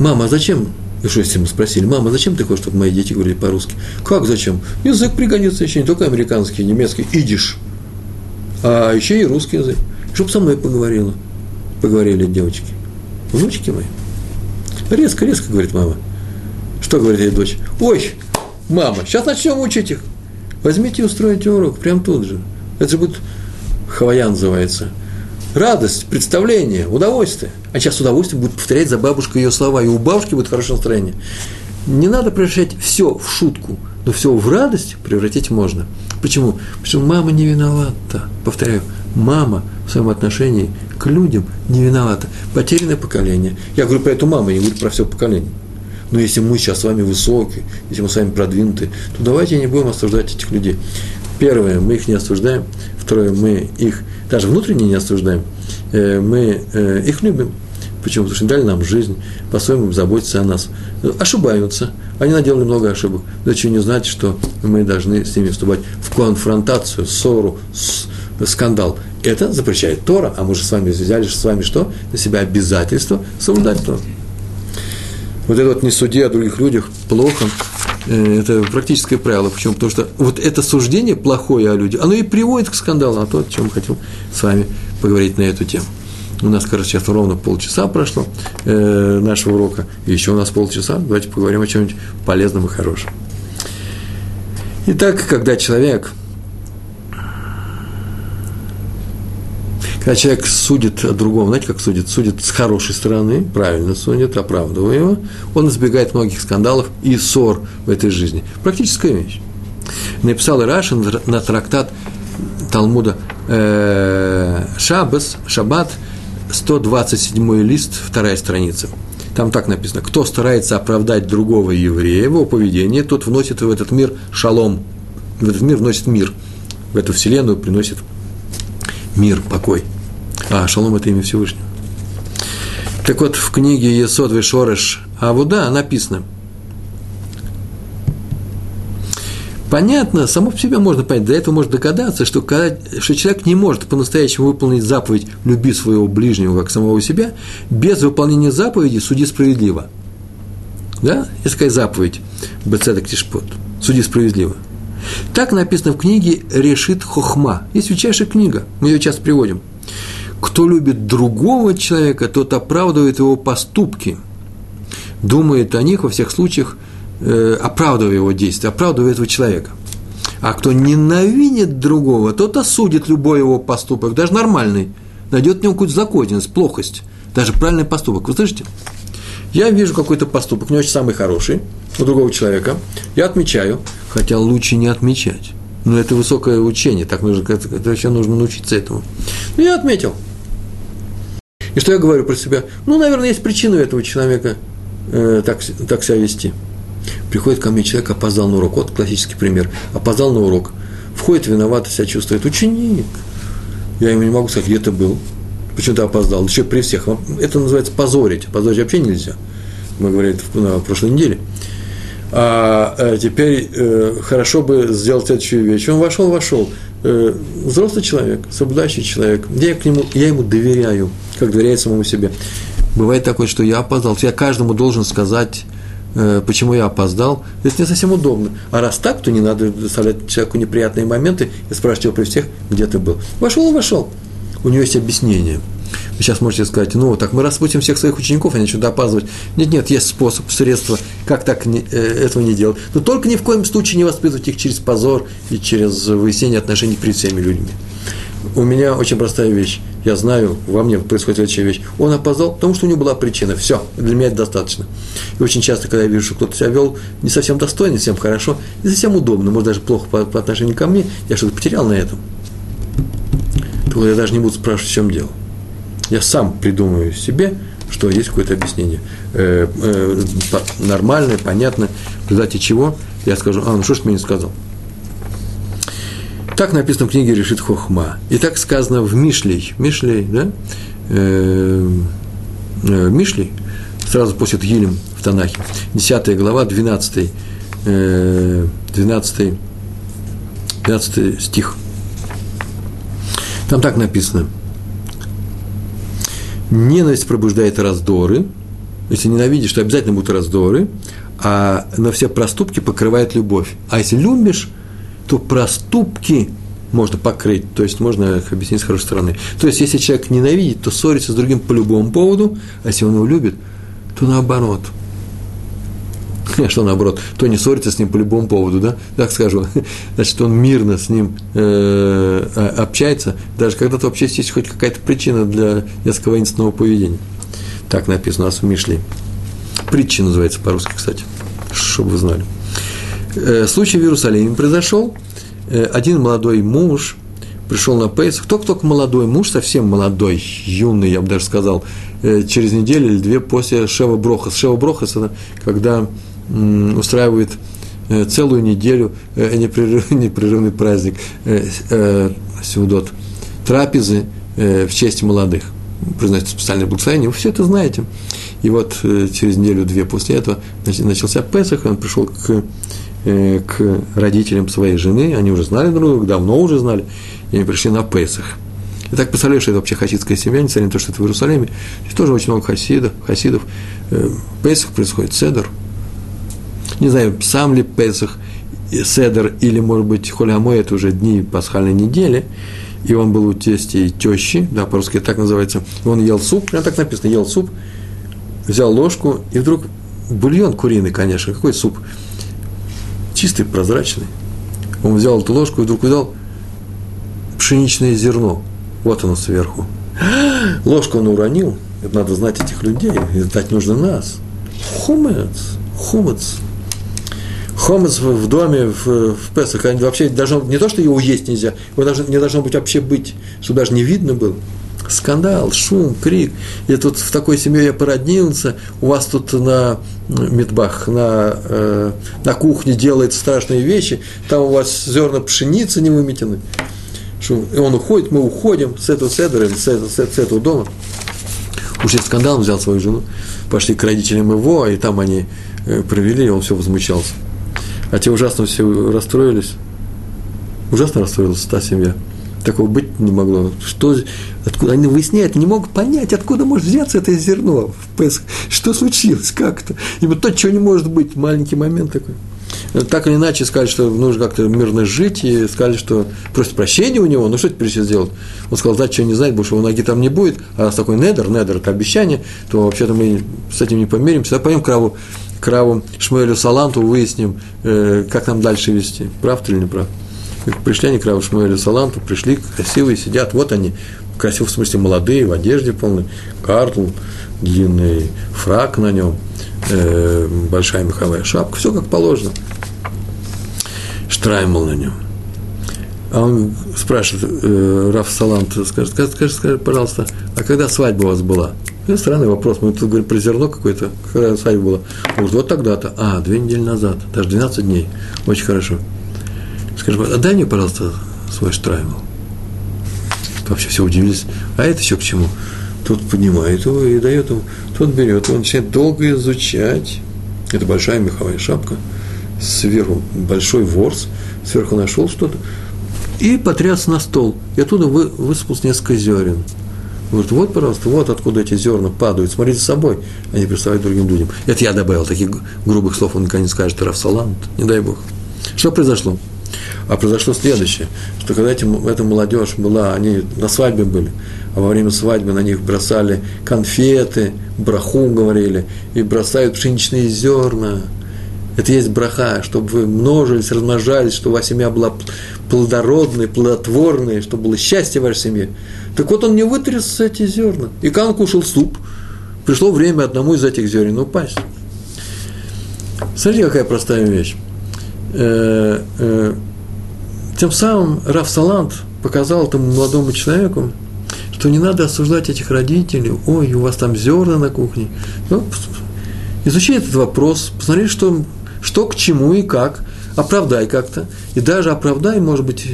Мама, а зачем? И что если мы спросили, мама, зачем ты хочешь, чтобы мои дети говорили по-русски? Как зачем? Язык пригодится еще не только американский, немецкий, идиш, а еще и русский язык. Чтобы со мной поговорила. Поговорили девочки. Внучки мои. Резко, резко, говорит мама. Что говорит ей дочь? Ой, мама, сейчас начнем учить их. Возьмите и устроите урок, прям тут же. Это же будет хавая называется. Радость, представление, удовольствие. А сейчас удовольствие будет повторять за бабушкой ее слова, и у бабушки будет хорошее настроение. Не надо превращать все в шутку, но все в радость превратить можно. Почему? Потому что мама не виновата. Повторяю, мама в своем отношении к людям не виновата. Потерянное поколение. Я говорю про эту маму, я не говорю про все поколение. Но если мы сейчас с вами высокие, если мы с вами продвинутые, то давайте не будем осуждать этих людей. Первое, мы их не осуждаем. Второе, мы их даже внутренне не осуждаем. Э, мы э, их любим. Почему? Потому что дали нам жизнь, по-своему заботятся о нас. Ошибаются. Они наделали много ошибок. Но это не значит, что мы должны с ними вступать в конфронтацию, ссору, скандал. Это запрещает Тора, а мы же с вами взяли с вами что? На себя обязательство соблюдать Тору. Вот это вот не суди о других людях плохо, э, это практическое правило. Почему? Потому что вот это суждение плохое о людях, оно и приводит к скандалу, а то, о чем хотел с вами поговорить на эту тему. У нас, кажется, сейчас ровно полчаса прошло э, нашего урока. И еще у нас полчаса. Давайте поговорим о чем-нибудь полезном и хорошем. Итак, когда человек Когда человек судит о другом, знаете, как судит? Судит с хорошей стороны, правильно судит, оправдывая его, он избегает многих скандалов и ссор в этой жизни. Практическая вещь. Написал Ирашин на трактат Талмуда э, Шабас, Шаббат, 127 лист, вторая страница. Там так написано, кто старается оправдать другого еврея, его поведение, тот вносит в этот мир шалом, в этот мир вносит мир, в эту вселенную приносит мир, покой. А шалом – это имя Всевышнего. Так вот, в книге Есод Вишореш Авуда написано – Понятно, само по себе можно понять, для этого можно догадаться, что, когда, что человек не может по-настоящему выполнить заповедь «люби своего ближнего, как самого себя», без выполнения заповеди «суди справедливо». Да? Есть такая заповедь «Бецедек тишпот» – «суди справедливо». Так написано в книге «Решит Хохма». Есть величайшая книга, мы ее часто приводим. Кто любит другого человека, тот оправдывает его поступки, думает о них во всех случаях, э, оправдывая его действия, оправдывая этого человека. А кто ненавидит другого, тот осудит любой его поступок, даже нормальный, найдет в нем какую-то законность, плохость, даже правильный поступок. Вы слышите? Я вижу какой-то поступок, не очень самый хороший, у другого человека, я отмечаю, хотя лучше не отмечать. Но это высокое учение, так нужно, это, это еще нужно научиться этому. Ну, я отметил. И что я говорю про себя? Ну, наверное, есть причина у этого человека э, так, так себя вести. Приходит ко мне человек, опоздал на урок. Вот классический пример. Опоздал на урок. Входит, виновато себя чувствует. Ученик. Я ему не могу сказать, где ты был. Почему ты опоздал? Еще при всех. Это называется позорить. Позорить вообще нельзя. Мы говорили это на прошлой неделе. А, а теперь э, хорошо бы сделать следующую вещь. Он вошел, вошел. Э, взрослый человек, соблюдающий человек. Я, к нему, я ему доверяю, как доверяет самому себе. Бывает такое, что я опоздал. Я каждому должен сказать, э, почему я опоздал. Это не совсем удобно. А раз так, то не надо доставлять человеку неприятные моменты и спрашивать его при всех, где ты был. Вошел и вошел. У него есть объяснение – вы сейчас можете сказать, ну, так мы распутим всех своих учеников, они что-то опаздывать. Нет, нет, есть способ, средства, как так не, э, этого не делать. Но только ни в коем случае не воспитывать их через позор и через выяснение отношений перед всеми людьми. У меня очень простая вещь. Я знаю, во мне происходит следующая вещь. Он опоздал, потому что у него была причина. Все, для меня это достаточно. И очень часто, когда я вижу, что кто-то себя вел не совсем достойно, не совсем хорошо, не совсем удобно, может, даже плохо по, по отношению ко мне, я что-то потерял на этом. То я даже не буду спрашивать, в чем дело. Я сам придумаю себе, что есть какое-то объяснение. Э, э, нормальное, понятное, в результате чего я скажу, а, ну что ж ты мне не сказал? Так написано в книге Решит Хохма. И так сказано в Мишлей. Мишлей, да? Э, э, Мишлей, сразу после Тгилем в Танахе. 10 глава, 12, э, 12, 12 стих. Там так написано – Ненависть пробуждает раздоры. Если ненавидишь, то обязательно будут раздоры. А на все проступки покрывает любовь. А если любишь, то проступки можно покрыть, то есть можно их объяснить с хорошей стороны. То есть, если человек ненавидит, то ссорится с другим по любому поводу, а если он его любит, то наоборот – что наоборот, то не ссорится с ним по любому поводу, да, так скажу, значит, он мирно с ним э, общается, даже когда то вообще есть хоть какая-то причина для несколько воинственного поведения. Так написано у нас в Мишле. Притча называется по-русски, кстати, чтобы вы знали. Э, случай в Иерусалиме произошел. Э, один молодой муж пришел на Пейсах, только-только молодой муж, совсем молодой, юный, я бы даже сказал, э, через неделю или две после Шева Брохас. Шева Брохас – это когда устраивает целую неделю непрерывный, праздник Сеудот, трапезы в честь молодых. Произносит специальное благословение, вы все это знаете. И вот через неделю-две после этого начался Песах, он пришел к, к родителям своей жены, они уже знали друг друга, давно уже знали, и они пришли на Песах. И так представляешь, что это вообще хасидская семья, несмотря на то, что это в Иерусалиме. Здесь тоже очень много хасидов. хасидов. Песах происходит седер, не знаю, сам ли Песах, Седер или, может быть, Холямой, это уже дни пасхальной недели, и он был у тести и тещи, да, по-русски так называется, он ел суп, прям так написано, ел суп, взял ложку, и вдруг бульон куриный, конечно, какой суп, чистый, прозрачный. Он взял эту ложку и вдруг увидел пшеничное зерно, вот оно сверху. Ложку он уронил, это надо знать этих людей, и знать нужно нас. Хумец, хумец – хомец в доме в, в Песах, вообще должно, не то, что его есть нельзя, его даже, не должно быть вообще быть, чтобы даже не видно было. Скандал, шум, крик. И тут в такой семье я породнился, у вас тут на медбах, на, э, на кухне делает страшные вещи, там у вас зерна пшеницы не выметены. И он уходит, мы уходим с этого седра с этого, с этого дома. Уж этот скандал взял свою жену, пошли к родителям его, и там они э, провели, и он все возмущался. А те ужасно все расстроились. Ужасно расстроилась та семья. Такого быть не могло. Что, откуда, они выясняют, не могут понять, откуда может взяться это зерно в Песах. Что случилось, как то И вот то, чего не может быть, маленький момент такой. так или иначе сказали, что нужно как-то мирно жить, и сказали, что просит прощения у него, ну что теперь еще сделать? Он сказал, да, что не знает, больше его ноги там не будет, а раз такой недер, недер – это обещание, то вообще-то мы с этим не помиримся, да пойдем к Раву, к Саланту, выясним, э, как нам дальше вести, прав ты или не прав. Пришли они к Раву Шмуэлю Саланту, пришли, красивые, сидят, вот они, красивые, в смысле, молодые, в одежде полной, картл, длинный фрак на нем, э, большая меховая шапка, все как положено. Штраймл на нем. А он спрашивает, э, Раф Салант, скажет, скажи, скажи, скажи, пожалуйста, а когда свадьба у вас была? Это странный вопрос. Мы тут говорим про зерно какое-то, когда свадьба была. Он говорит, вот тогда-то. А, две недели назад, даже 12 дней. Очень хорошо. Скажи, а дай мне, пожалуйста, свой штраймл. Вообще все удивились. А это еще к чему? Тот поднимает его и дает ему. Тот берет, он начинает долго изучать. Это большая меховая шапка. Сверху большой ворс. Сверху нашел что-то. И потряс на стол. И оттуда вы, высыпалось несколько зерен. Говорит, вот, пожалуйста, вот откуда эти зерна падают. Смотрите за собой, они представляют другим людям. Это я добавил, таких грубых слов он никогда не скажет. Рафсалант, не дай бог. Что произошло? А произошло следующее, что когда эти, эта молодежь была, они на свадьбе были, а во время свадьбы на них бросали конфеты, браху говорили, и бросают пшеничные зерна. Это есть браха, чтобы вы множились, размножались, чтобы ваша семья была плодородной, плодотворной, чтобы было счастье в вашей семье. Так вот он не вытряс эти зерна. И он кушал суп, пришло время одному из этих зерен упасть. Смотрите, какая простая вещь. Тем самым Раф Салант показал этому молодому человеку, что не надо осуждать этих родителей, ой, у вас там зерна на кухне. Ну, изучи этот вопрос, посмотри, что, что к чему и как, оправдай как-то. И даже оправдай, может быть,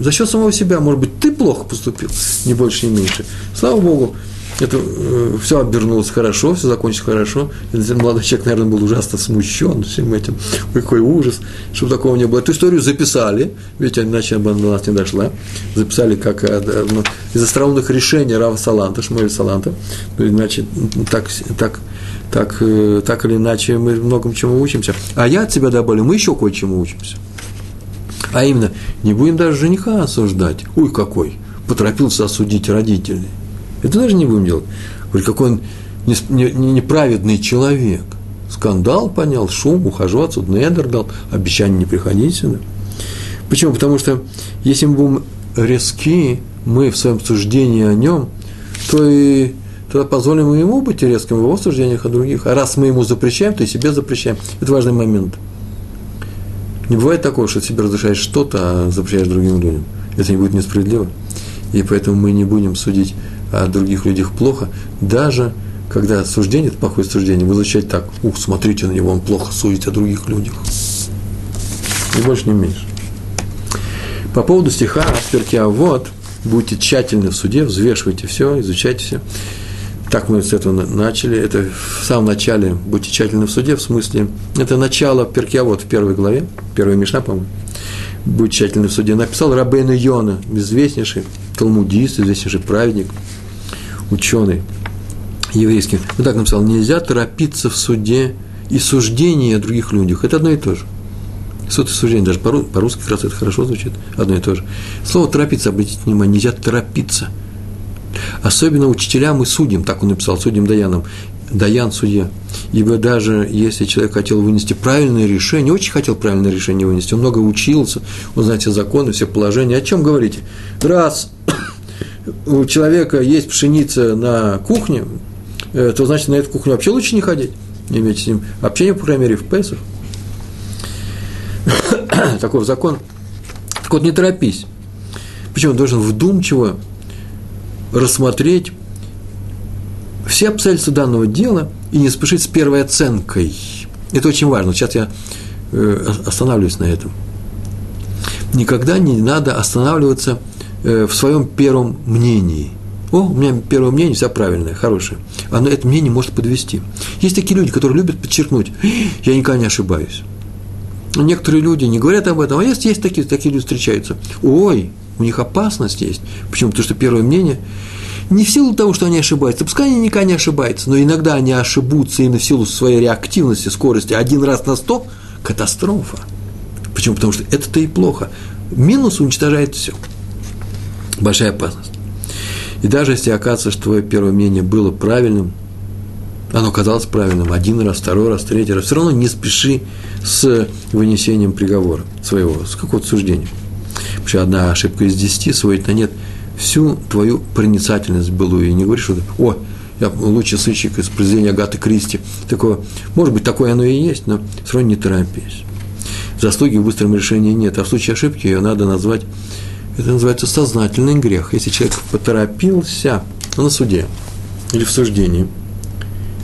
за счет самого себя, может быть, ты плохо поступил, не больше, не меньше. Слава Богу, это э, все обернулось хорошо, все закончилось хорошо. И молодой человек, наверное, был ужасно смущен всем этим. Какой ужас, чтобы такого не было. Эту историю записали, ведь иначе бы до нас не дошла. Записали как ну, из остроумных решений Рава Саланта, Шмуэль Саланта. Ну, иначе так, так, так, э, так или иначе мы многому чему учимся. А я от тебя добавлю, мы еще кое-чему учимся. А именно, не будем даже жениха осуждать. Ой, какой! Поторопился осудить родителей. Это даже не будем делать. Говорит, какой он неправедный человек. Скандал понял, шум, ухожу отсюда, недер дал, обещание не приходить сюда. Почему? Потому что если мы будем резки, мы в своем суждении о нем, то и тогда позволим ему быть резким в его суждениях о других. А раз мы ему запрещаем, то и себе запрещаем. Это важный момент. Не бывает такого, что себе разрешаешь что-то, а запрещаешь другим людям. Это не будет несправедливо. И поэтому мы не будем судить о других людях плохо, даже когда суждение, это плохое суждение, вы изучать так, ух, смотрите на него, он плохо судит о других людях. И больше не меньше. По поводу стиха Перкия вот, будьте тщательны в суде, взвешивайте все, изучайте все. Так мы с этого начали. Это в самом начале будьте тщательны в суде, в смысле, это начало Перкия вот в первой главе, первая Мишна, по-моему. Будь тщательны в суде. Написал Рабейну Йона, известнейший талмудист, известнейший праведник – ученый еврейский, он так написал, нельзя торопиться в суде и суждении о других людях. Это одно и то же. Суд и суждение, даже по-русски как раз это хорошо звучит, одно и то же. Слово торопиться, обратите внимание, нельзя торопиться. Особенно учителям и судьям, так он написал, судьям Даянам, Даян судья. Ибо даже если человек хотел вынести правильное решение, очень хотел правильное решение вынести, он много учился, он знает все законы, все положения. О чем говорите? Раз у человека есть пшеница на кухне, э, то значит на эту кухню вообще лучше не ходить, не иметь с ним общения, по крайней мере, в Песах. Такой закон. Так вот, не торопись. Он должен вдумчиво рассмотреть все обстоятельства данного дела и не спешить с первой оценкой. Это очень важно. Сейчас я э, останавливаюсь на этом. Никогда не надо останавливаться – в своем первом мнении. О, у меня первое мнение все правильное, хорошее. Оно это мнение может подвести. Есть такие люди, которые любят подчеркнуть, я никогда не ошибаюсь. Некоторые люди не говорят об этом, а есть, есть такие, такие люди встречаются. Ой, у них опасность есть. Почему? Потому что первое мнение не в силу того, что они ошибаются, пускай они никогда не ошибаются, но иногда они ошибутся именно в силу своей реактивности, скорости. Один раз на сто, катастрофа. Почему? Потому что это-то и плохо. Минус уничтожает все. Большая опасность. И даже если окажется, что твое первое мнение было правильным, оно казалось правильным один раз, второй раз, третий раз, все равно не спеши с вынесением приговора своего, с какого-то суждения. Что одна ошибка из десяти сводит на нет всю твою проницательность былую. И не говоришь, что о, я лучший сыщик из произведения Агаты Кристи. Такое, может быть, такое оно и есть, но все равно не торопись. Заслуги в быстром решении нет, а в случае ошибки ее надо назвать, это называется сознательный грех. Если человек поторопился на суде или в суждении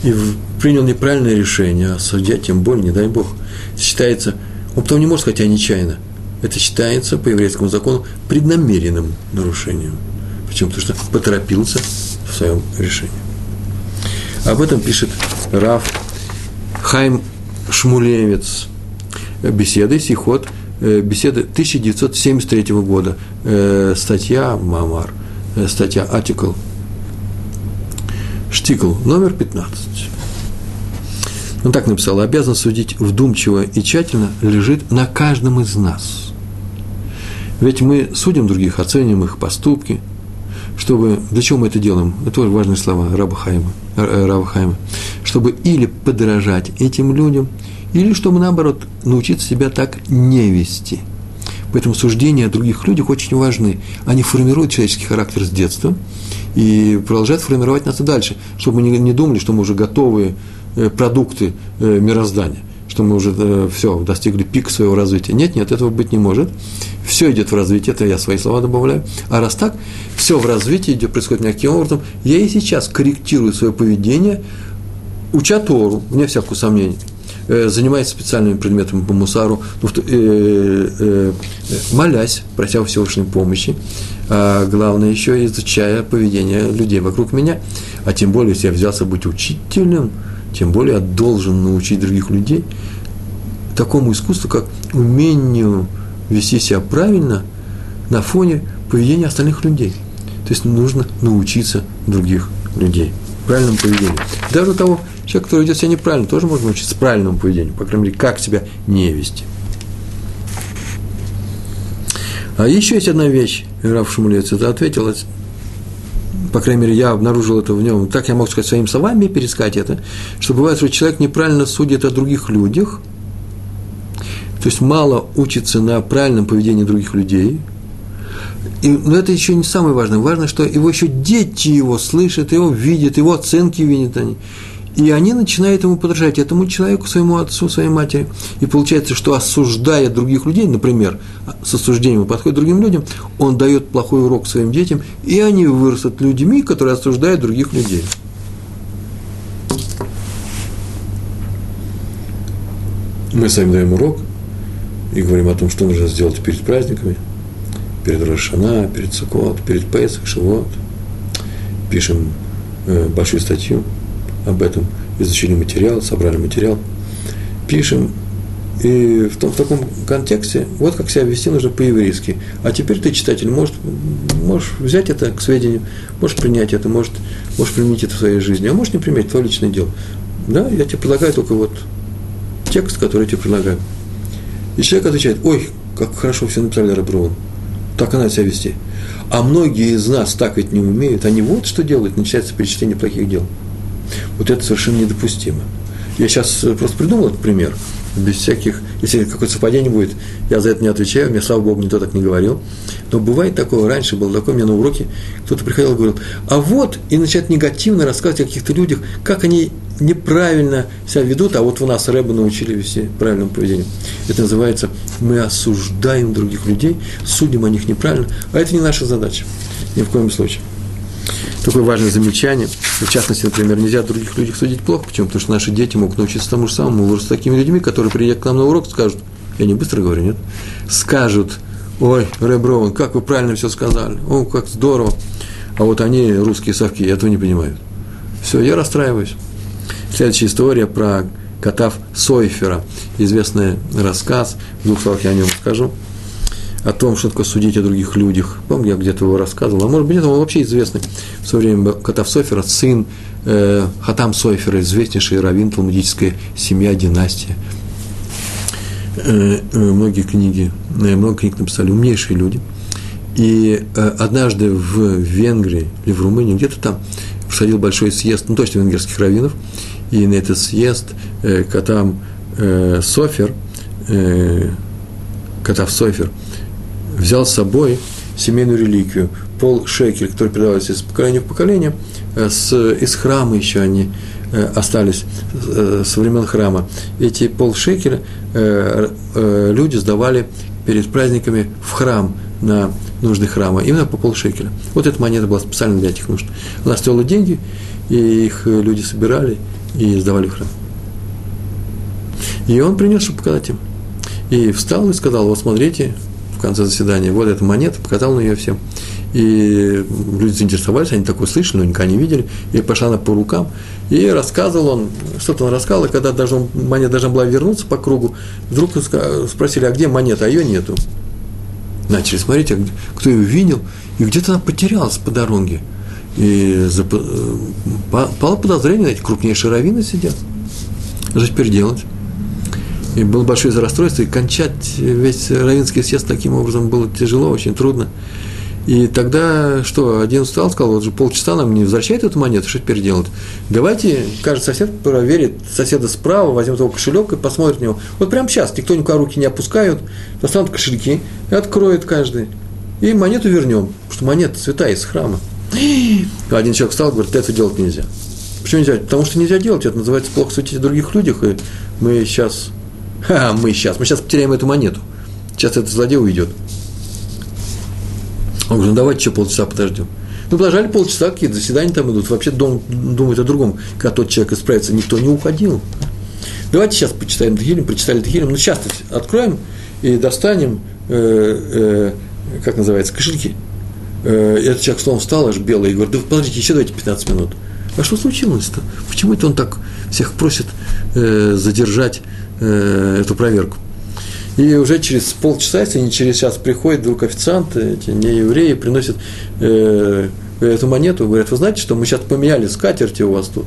и принял неправильное решение, а судья тем более, не дай Бог, считается, он потом не может сказать, я нечаянно. Это считается по еврейскому закону преднамеренным нарушением. Почему? Потому что поторопился в своем решении. Об этом пишет Раф Хайм Шмулевец. Беседы, Сихот, беседы 1973 года. Э, статья Мамар, э, статья Атикл, Штикл, номер 15. Он так написал, обязан судить вдумчиво и тщательно лежит на каждом из нас. Ведь мы судим других, оценим их поступки, чтобы, для чего мы это делаем? Это важные слова Раба Хайма, Раба Хайма. Чтобы или подражать этим людям, или чтобы, наоборот, научиться себя так не вести. Поэтому суждения о других людях очень важны. Они формируют человеческий характер с детства и продолжают формировать нас и дальше, чтобы мы не думали, что мы уже готовые э, продукты э, мироздания что мы уже э, все, достигли пика своего развития. Нет, нет, этого быть не может. Все идет в развитие, это я свои слова добавляю. А раз так, все в развитии идет, происходит каким образом, я и сейчас корректирую свое поведение, уча Тору, вне всякого сомнения, э, занимаясь специальными предметами по мусару, ну, э, э, молясь, прося Всевышней помощи, а главное еще изучая поведение людей вокруг меня, а тем более, если я взялся быть учителем – тем более я должен научить других людей такому искусству, как умению вести себя правильно на фоне поведения остальных людей. То есть нужно научиться других людей правильному поведению. Даже того человека, который ведет себя неправильно, тоже можно научиться правильному поведению, по крайней мере, как себя не вести. А еще есть одна вещь, Раф Шумулец это ответил, по крайней мере, я обнаружил это в нем, так я мог сказать своими словами, пересказать это, что бывает, что человек неправильно судит о других людях, то есть мало учится на правильном поведении других людей, и, но это еще не самое важное. Важно, что его еще дети его слышат, его видят, его оценки видят они. И они начинают ему подражать, этому человеку, своему отцу, своей матери. И получается, что осуждая других людей, например, с осуждением подходит другим людям, он дает плохой урок своим детям, и они вырастут людьми, которые осуждают других людей. Мы с вами даем урок и говорим о том, что нужно сделать перед праздниками, перед Рошана, перед Сукот, перед Песах, Шивот. Пишем э, большую статью – об этом, изучили материал, собрали материал, пишем, и в, том, в таком контексте, вот как себя вести нужно по-еврейски. А теперь ты, читатель, можешь, можешь взять это к сведению, можешь принять это, может, можешь применить это в своей жизни, а можешь не применить, твое личное дело. Да, я тебе предлагаю только вот текст, который я тебе предлагаю. И человек отвечает, ой, как хорошо все написали Раброн, так она себя вести. А многие из нас так ведь не умеют, они вот что делают, начинается перечисление плохих дел. Вот это совершенно недопустимо. Я сейчас э, просто придумал этот пример, без всяких, если какое-то совпадение будет, я за это не отвечаю, мне, слава Богу, никто так не говорил. Но бывает такое, раньше было такое, мне на уроке кто-то приходил и говорил, а вот, и начинает негативно рассказывать о каких-то людях, как они неправильно себя ведут, а вот у нас Рэба научили вести правильному поведению. Это называется, мы осуждаем других людей, судим о них неправильно, а это не наша задача, ни в коем случае такое важное замечание. В частности, например, нельзя других людей судить плохо. Почему? Потому что наши дети могут научиться тому же самому. Мы с такими людьми, которые приедут к нам на урок, скажут, я не быстро говорю, нет? Скажут, ой, Реброван, как вы правильно все сказали, о, как здорово. А вот они, русские совки, этого не понимают. Все, я расстраиваюсь. Следующая история про Катав Сойфера. Известный рассказ, в двух словах я о нем скажу о том, что такое судить о других людях. Помню, я где-то его рассказывал. А может быть, это он вообще известный в свое время Катав Софера, сын э, Хатам Софера, известнейший раввин, талмудическая семья, династия. э, многие книги, много книг написали умнейшие люди. И однажды в Венгрии или в Румынии, где-то там, всадил большой съезд, ну точно венгерских раввинов, и на этот съезд Катам Софер, Катав Софер, взял с собой семейную реликвию, пол шекель, который передавался из поколения в поколение, с, из храма еще они Э, остались э, со времен храма. Эти полшекеля э, люди сдавали перед праздниками в храм на нужды храма, именно по полшекеля. Вот эта монета была специально для этих нужд. Она стоила деньги, и их люди собирали и сдавали в храм. И он принес, чтобы показать им. И встал и сказал, вот смотрите, в конце заседания, вот эта монета, показал на нее всем. И люди заинтересовались, они такое слышали, но никогда не видели. И пошла она по рукам. И рассказывал он, что-то он рассказывал, и когда должен, монета должна была вернуться по кругу, вдруг спросили, а где монета, а ее нету. Начали смотреть, а кто ее видел, и где-то она потерялась по дороге. И за, пало подозрение, эти крупнейшие раввины сидят. Что теперь делать? И было большое расстройство, и кончать весь равинский съезд таким образом было тяжело, очень трудно. И тогда что, один встал, сказал, вот же полчаса нам не возвращает эту монету, что теперь делать? Давайте, каждый сосед проверит соседа справа, возьмет его кошелек и посмотрит на него. Вот прямо сейчас, никто никуда руки не опускают, достанут кошельки и откроет каждый. И монету вернем, потому что монета святая из храма. Один человек встал говорит, это делать нельзя. Почему нельзя? Потому что нельзя делать, это называется плохо светить о других людях, и мы сейчас, ха, мы сейчас, мы сейчас потеряем эту монету. Сейчас этот злодей уйдет. Он говорит, ну давайте еще полчаса подождем. Ну, подождали полчаса, какие-то заседания там идут, вообще дом, думают о другом. Когда тот человек исправится, никто не уходил. Давайте сейчас почитаем Тхилим, прочитали Тхилим, ну, сейчас откроем и достанем, э, э, как называется, кошельки. Э, этот человек словом встал, аж белый, и говорит, да подождите, еще давайте 15 минут. А что случилось-то? Почему это он так всех просит э, задержать э, эту проверку? И уже через полчаса, если не через час, приходит вдруг официант, эти не евреи, приносят э, эту монету, говорят, вы знаете, что мы сейчас поменяли скатерти у вас тут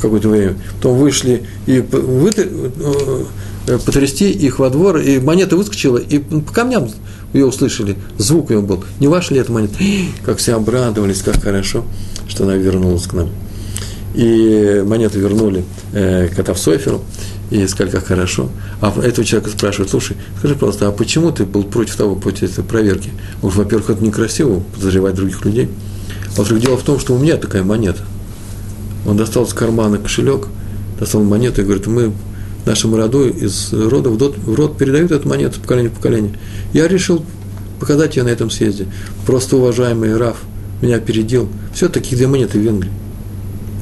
какое-то время. Потом вышли и вы, э, потрясти их во двор, и монета выскочила, и по камням ее услышали, звук ее был. Не ваша ли эта монета? Как все обрадовались, как хорошо, что она вернулась к нам. И монету вернули э, Катавсоферу и сказали, как хорошо. А этого человека спрашивают, слушай, скажи, пожалуйста, а почему ты был против того, против этой проверки? Уж, во-первых, это некрасиво подозревать других людей. А во-вторых, дело в том, что у меня такая монета. Он достал из кармана кошелек, достал монету и говорит, мы нашему роду из рода в род, в род передают эту монету поколение в поколение. Я решил показать ее на этом съезде. Просто уважаемый Раф меня опередил. Все, таких две монеты в Венгрии.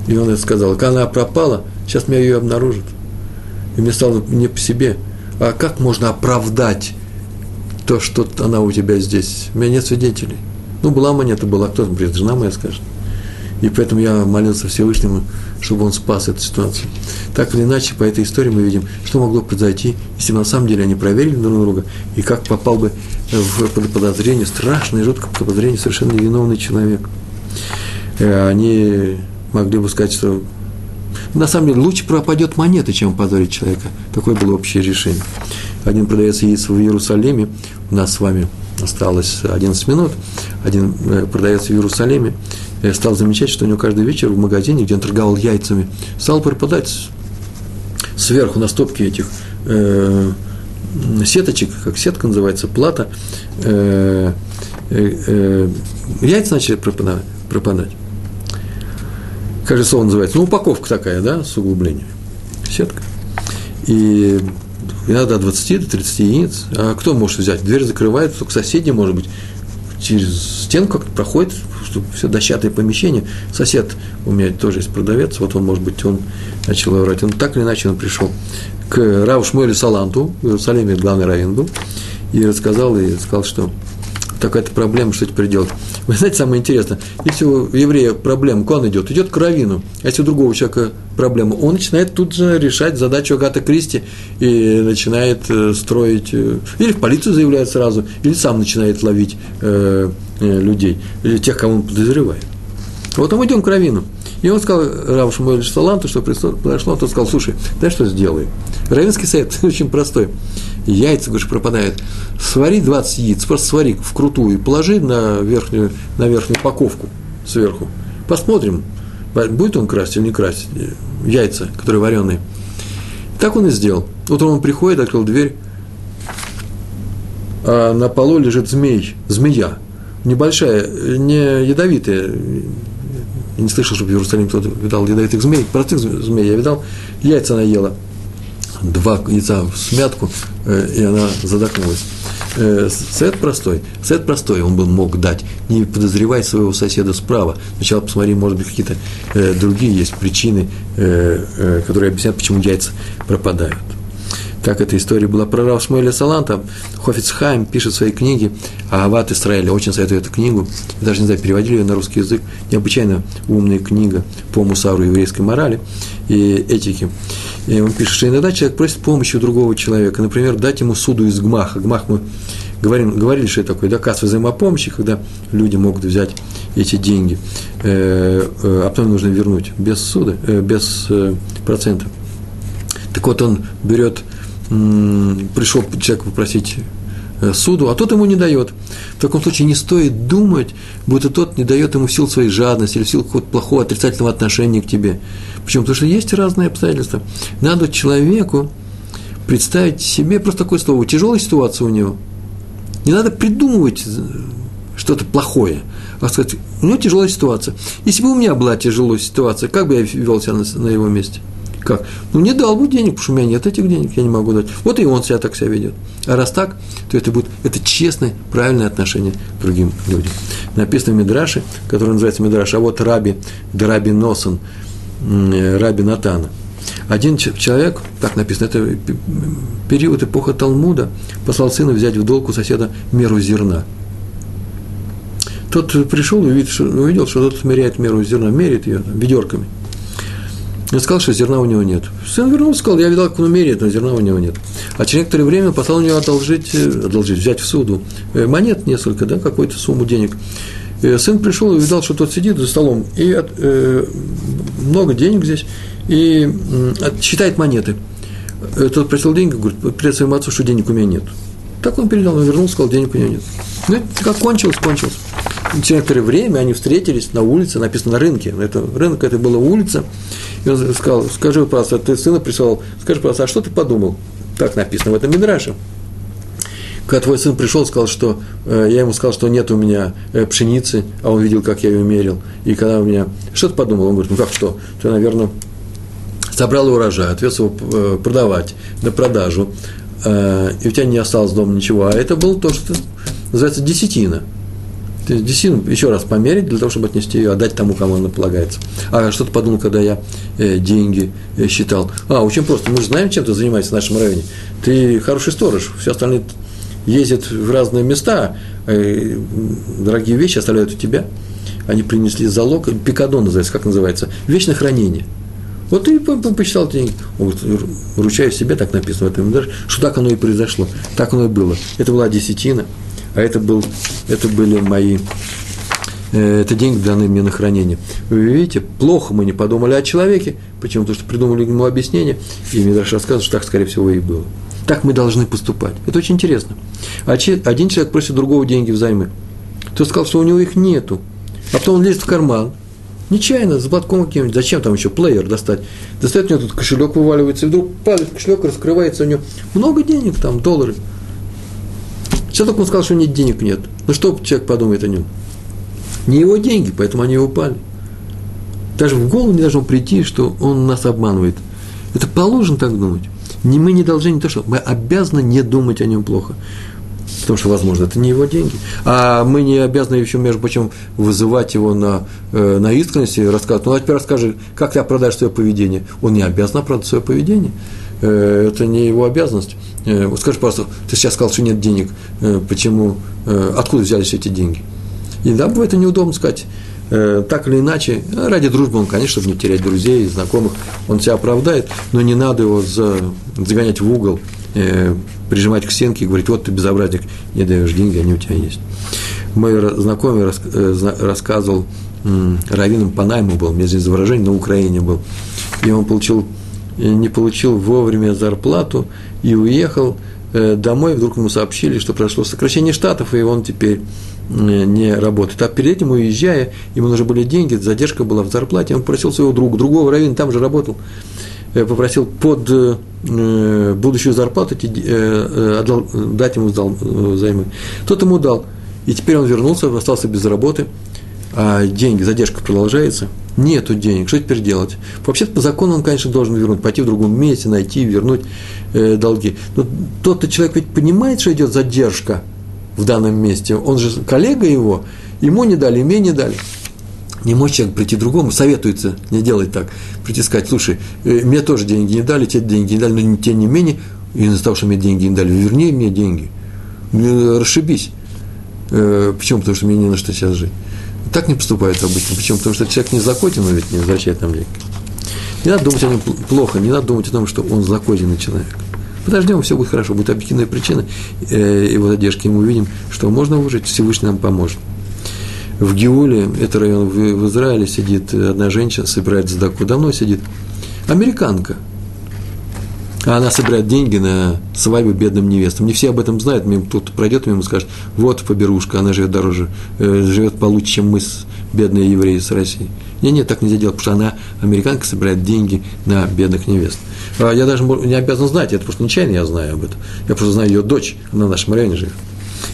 И он это сказал. Когда она пропала, сейчас меня ее обнаружат и мне стало не по себе. А как можно оправдать то, что она у тебя здесь? У меня нет свидетелей. Ну, была монета, была, кто там жена моя скажет. И поэтому я молился Всевышнему, чтобы он спас эту ситуацию. Так или иначе, по этой истории мы видим, что могло произойти, если бы на самом деле они проверили друг друга, и как попал бы в подозрение, страшное, жуткое подозрение, совершенно невиновный человек. Э, они могли бы сказать, что на самом деле лучше пропадет монета, чем позорить человека. Такое было общее решение. Один продается яйцо в Иерусалиме, у нас с вами осталось 11 минут, один э, продается в Иерусалиме, я стал замечать, что у него каждый вечер в магазине, где он торговал яйцами, стал пропадать сверху на стопке этих э, сеточек, как сетка называется, плата, э, э, э, яйца начали пропадать как же слово называется, ну, упаковка такая, да, с углублением, сетка. И иногда 20 до 30 единиц. А кто может взять? Дверь закрывает, только соседи, может быть, через стенку как-то проходит, чтобы все дощатое помещение. Сосед у меня тоже есть продавец, вот он, может быть, он начал врать. Он так или иначе он пришел к Раву Шмуэлю Саланту, в Иерусалиме главный раввин был, и рассказал, и сказал, что такая-то проблема, что теперь делать. Вы знаете, самое интересное, если у еврея проблема, куда он идет? Идет к равину. А если у другого человека проблема, он начинает тут же решать задачу Агата Кристи и начинает э, строить, э, или в полицию заявляет сразу, или сам начинает ловить э, людей, или тех, кого он подозревает. Вот мы идем к равину. И он сказал Раву Шмуэль Саланту, что произошло, он сказал, слушай, знаешь, что сделай? Равинский совет очень простой. Яйца, говоришь, пропадают. Свари 20 яиц, просто свари вкрутую положи на верхнюю, на верхнюю упаковку сверху. Посмотрим, будет он красть или не красть яйца, которые вареные. Так он и сделал. Утром он приходит, открыл дверь, а на полу лежит змей, змея, небольшая, не ядовитая. Я не слышал, чтобы в Иерусалиме кто-то видал ядовитых змей, простых змей я видал, яйца она ела. Два яйца в смятку, э, и она задохнулась. Э, совет простой. Совет простой он бы мог дать. Не подозревай своего соседа справа. Сначала посмотри, может быть, какие-то э, другие есть причины, которые объясняют, почему яйца пропадают. Так эта история была про Рав Саланта. Хофицхайм пишет в своей книге «Ават Исраэля». Очень советую эту книгу. Даже не знаю, переводили ее на русский язык. Необычайно умная книга по мусару еврейской морали и этики. И он пишет, что иногда человек просит помощи у другого человека. Например, дать ему суду из гмаха. Гмах мы говорим, говорили, что это такое доказ взаимопомощи, когда люди могут взять эти деньги, э, э, а потом нужно вернуть без суда, э, без процента. Так вот, он берет пришел человек попросить э, суду, а тот ему не дает. В таком случае не стоит думать, будто тот не дает ему сил своей жадности или сил какого-то плохого отрицательного отношения к тебе. Почему? Потому что есть разные обстоятельства. Надо человеку представить себе просто такое слово, тяжелая ситуация у него. Не надо придумывать э, что-то плохое, а сказать, у него тяжелая ситуация. Если бы у меня была тяжелая ситуация, как бы я вел себя на, на его месте – как? Ну, не дал бы денег, потому что у меня нет этих денег, я не могу дать. Вот и он себя так себя ведет. А раз так, то это будет, это честное, правильное отношение к другим людям. Написано в Мидраше, который называется Мидраш, а вот Раби, Драби Носан, э, Раби Натана. Один человек, так написано, это период эпоха Талмуда, послал сына взять в долг у соседа меру зерна. Тот пришел и увидел, что тот меряет меру зерна, меряет ее ведерками – он сказал, что зерна у него нет. Сын вернулся, сказал, я видал, как он меряет, но зерна у него нет. А через некоторое время послал у него одолжить, э, одолжить, взять в суду э, монет несколько, да, какую-то сумму денег. И сын пришел и увидал, что тот сидит за столом, и от, э, много денег здесь, и э, считает монеты. Тот просил деньги, говорит, привет своему отцу, что денег у меня нет. Так он передал, он вернулся, сказал, денег у него нет. Ну, как кончилось, кончилось. Через некоторое время они встретились на улице, написано на рынке. Это, рынок это была улица, и он сказал, скажи, пожалуйста, ты сына прислал, скажи, пожалуйста, а что ты подумал? Так написано в этом Мидраше. Когда твой сын пришел, сказал, что э, я ему сказал, что нет у меня э, пшеницы, а он видел, как я ее мерил. И когда у меня... Что ты подумал? Он говорит, ну как что? Ты, наверное, собрал урожай, отвез его э, продавать на продажу, э, и у тебя не осталось дома ничего. А это было то, что называется десятина – то есть десятину еще раз померить для того, чтобы отнести ее, отдать тому, кому она полагается. А что-то подумал, когда я э, деньги э, считал. А, очень просто. Мы же знаем, чем ты занимаешься в нашем районе. Ты хороший сторож. Все остальные ездят в разные места, э, дорогие вещи оставляют у тебя. Они принесли залог, пикадон называется, как называется, вечное хранение. Вот ты посчитал деньги. Говорит, ручаюсь себе, так написано в этом, что так оно и произошло, так оно и было. Это была десятина, а это, был, это были мои, э, это деньги, данные мне на хранение. Вы видите, плохо мы не подумали о человеке, почему? Потому что придумали ему объяснение, и даже рассказывают, что так, скорее всего, и было. Так мы должны поступать. Это очень интересно. А один человек просит другого деньги взаймы. Тот сказал, что у него их нету. А потом он лезет в карман, нечаянно, с платком каким-нибудь, зачем там еще плеер достать? Достает у него тут кошелек вываливается, и вдруг падает кошелек, раскрывается у него много денег, там, доллары – Сейчас только он сказал, что нет денег нет. Ну что человек подумает о нем? Не его деньги, поэтому они упали. Даже в голову не должно прийти, что он нас обманывает. Это положено так думать. Не мы не должны, не то что, мы обязаны не думать о нем плохо. Потому что, возможно, это не его деньги. А мы не обязаны еще, между прочим, вызывать его на, э, на искренность и рассказывать. Ну, а теперь расскажи, как ты оправдаешь свое поведение. Он не обязан оправдать свое поведение. Э, это не его обязанность. Э, вот скажи, пожалуйста, ты сейчас сказал, что нет денег, э, почему, откуда взялись эти деньги? И да, бывает это неудобно сказать, так или иначе, ради дружбы он, конечно, чтобы не терять друзей, знакомых, он себя оправдает, но не надо его загонять в угол прижимать к стенке и говорить, вот ты безобразник, не даешь деньги, они у тебя есть. Мой знакомый рас, рассказывал, раввином по найму был, мне здесь выражение, на Украине был, и он получил, э, не получил вовремя зарплату и уехал э, домой, вдруг ему сообщили, что прошло сокращение штатов, и он теперь э, не работает. А перед этим, уезжая, ему нужны были деньги, задержка была в зарплате, он просил своего друга, другого раввина, там же работал, попросил под будущую зарплату дать ему займы. Тот ему дал. И теперь он вернулся, остался без работы, а деньги, задержка продолжается. Нету денег, что теперь делать? Вообще-то по закону он, конечно, должен вернуть, пойти в другом месте, найти, вернуть э, долги. Но тот-то человек ведь понимает, что идет задержка в данном месте. Он же коллега его, ему не дали, мне не дали. Не может человек прийти другому, советуется не делать так. Прийти сказать, слушай, э, мне тоже деньги не дали, тебе деньги не дали, но тем не менее, из-за того, что мне деньги не дали, верни мне деньги. Расшибись. Э, почему? Потому что мне не на что сейчас жить. Так не поступают обычно. Почему? Потому что человек не законен, но ведь не возвращает нам деньги. Не надо думать о нем плохо, не надо думать о том, что он законный человек. Подождем, все будет хорошо, будет объективная причина э, его задержки, и мы увидим, что можно выжить, Всевышний нам поможет в Геуле, это район в, в Израиле, сидит одна женщина, собирает задаку, давно сидит, американка. А она собирает деньги на свадьбу бедным невестам. Не все об этом знают, мимо, кто-то пройдет мимо скажет, вот поберушка, она живет дороже, э, живет получше, чем мы, с, бедные евреи с России. Не, нет, так нельзя делать, потому что она, американка, собирает деньги на бедных невест. А я даже не обязан знать, это просто нечаянно я знаю об этом. Я просто знаю ее дочь, она в нашем районе живет.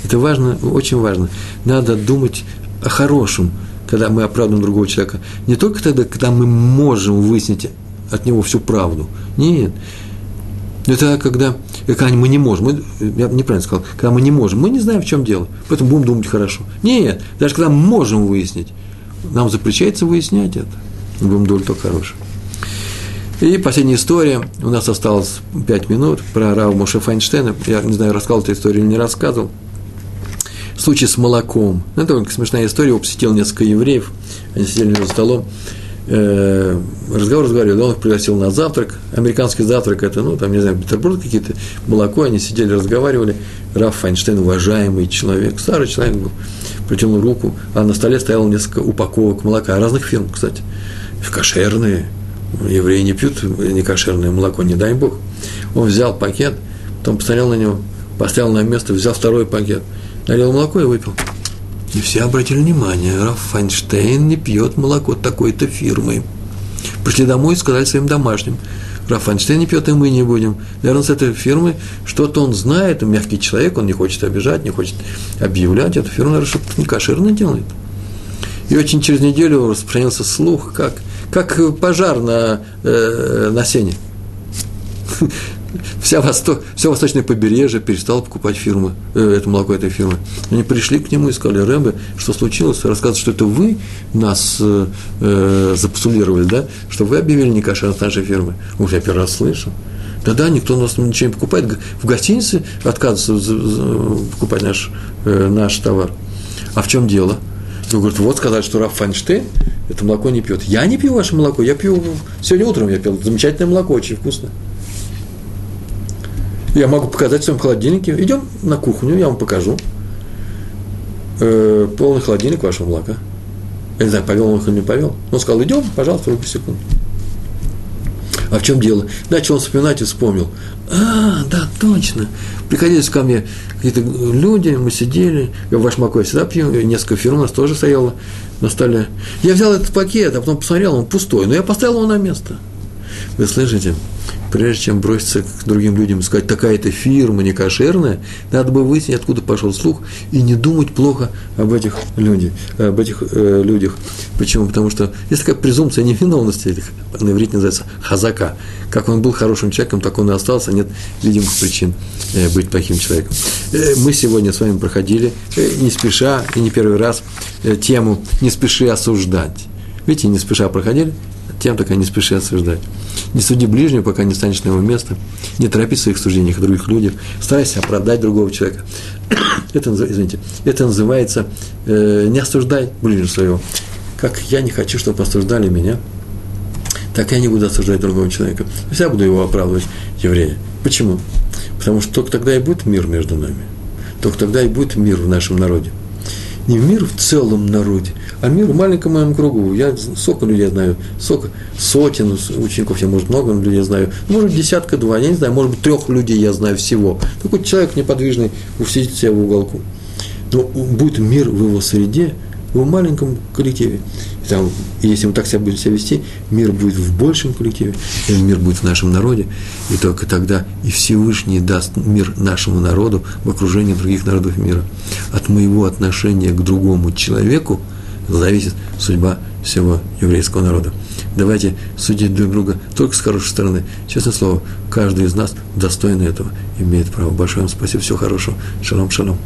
Это важно, очень важно. Надо думать о хорошем, когда мы оправдываем другого человека. Не только тогда, когда мы можем выяснить от него всю правду. Нет. Это когда, когда мы не можем. Мы, я неправильно сказал. Когда мы не можем. Мы не знаем, в чем дело. Поэтому будем думать хорошо. Нет. Даже когда мы можем выяснить. Нам запрещается выяснять это. Мы будем думать только хорошее. И последняя история. У нас осталось пять минут про Рава Моше Файнштейна. Я не знаю, рассказывал эту историю или не рассказывал случай с молоком. Ну, это только смешная история. Его посетил несколько евреев. Они сидели за столом. Э, разговор разговаривали, он их пригласил на завтрак. Американский завтрак – это, ну, там, не знаю, Петербург какие-то, молоко. Они сидели, разговаривали. Раф Файнштейн, уважаемый человек, старый человек был, протянул руку, а на столе стояло несколько упаковок молока, разных фирм, кстати. Кошерные, евреи не пьют не кошерное молоко, не дай бог. Он взял пакет, потом посмотрел на него, поставил на место, взял второй пакет – налил молоко и выпил. И все обратили внимание, Раф Файнштейн не пьет молоко такой-то фирмы. Пришли домой и сказали своим домашним, Раф Файнштейн не пьет, и мы не будем. Наверное, с этой фирмы что-то он знает, он мягкий человек, он не хочет обижать, не хочет объявлять. Эту фирму, наверное, что-то не кошерно делает. И очень через неделю распространился слух, как, как пожар на, э, на сене вся Восток, все восточное побережье перестало покупать фирмы, э, это молоко этой фирмы. Они пришли к нему и сказали, Рэбе, что случилось? Рассказывают, что это вы нас э, э запсулировали, да? Что вы объявили некошерность нашей фирмы. Уж я первый раз слышу. Да-да, никто у нас ничего не покупает. В гостинице отказываются покупать наш, э, наш товар. А в чем дело? Он говорит, вот сказали, что Раф Файнштейн это молоко не пьет. Я не пью ваше молоко, я пью, сегодня утром я пил замечательное молоко, очень вкусное. Я могу показать в своем холодильнике. Идем на кухню, я вам покажу. Э, полный холодильник вашего молока. Я не знаю, повел он их или не повел. Он сказал, идем, пожалуйста, руки секунду. А в чем дело? Начал он вспоминать и вспомнил. А, да, точно. Приходились ко мне какие-то люди, мы сидели, я ваш молоко я всегда пью, несколько фирм у нас тоже стояло на столе. Я взял этот пакет, а потом посмотрел, он пустой, но я поставил его на место. Вы слышите? прежде чем броситься к другим людям и сказать, такая-то фирма не кошерная, надо бы выяснить, откуда пошел слух, и не думать плохо об этих людях. Об этих, э, людях. Почему? Потому что есть такая презумпция невиновности, этих, на иврите называется хазака. Как он был хорошим человеком, так он и остался, нет видимых причин э, быть плохим человеком. Э, мы сегодня с вами проходили, э, не спеша, и не первый раз, э, тему «Не спеши осуждать». Видите, не спеша проходили, тем только не спеши осуждать. Не суди ближнего, пока не станешь на его место. Не торопись в своих суждениях о других людях. Старайся оправдать другого человека. это, извините, это называется э, не осуждай ближнего своего. Как я не хочу, чтобы осуждали меня, так я не буду осуждать другого человека. Я буду его оправдывать, еврея. Почему? Потому что только тогда и будет мир между нами. Только тогда и будет мир в нашем народе. Не мир в целом народе, а мир в маленьком моем кругу. Я сколько людей знаю, сколько, сотен учеников, я, может, много людей знаю, может, десятка-два, я не знаю, может быть, трех людей я знаю всего. Такой человек неподвижный, сидит себя в уголку. Но будет мир в его среде, в маленьком коллективе. И там, если мы так себя будем себя вести, мир будет в большем коллективе, мир будет в нашем народе, и только тогда и Всевышний даст мир нашему народу в окружении других народов мира. От моего отношения к другому человеку зависит судьба всего еврейского народа. Давайте судить друг друга только с хорошей стороны. Честное слово, каждый из нас достойный этого, имеет право. Большое вам спасибо, всего хорошего. Шалом, шалом.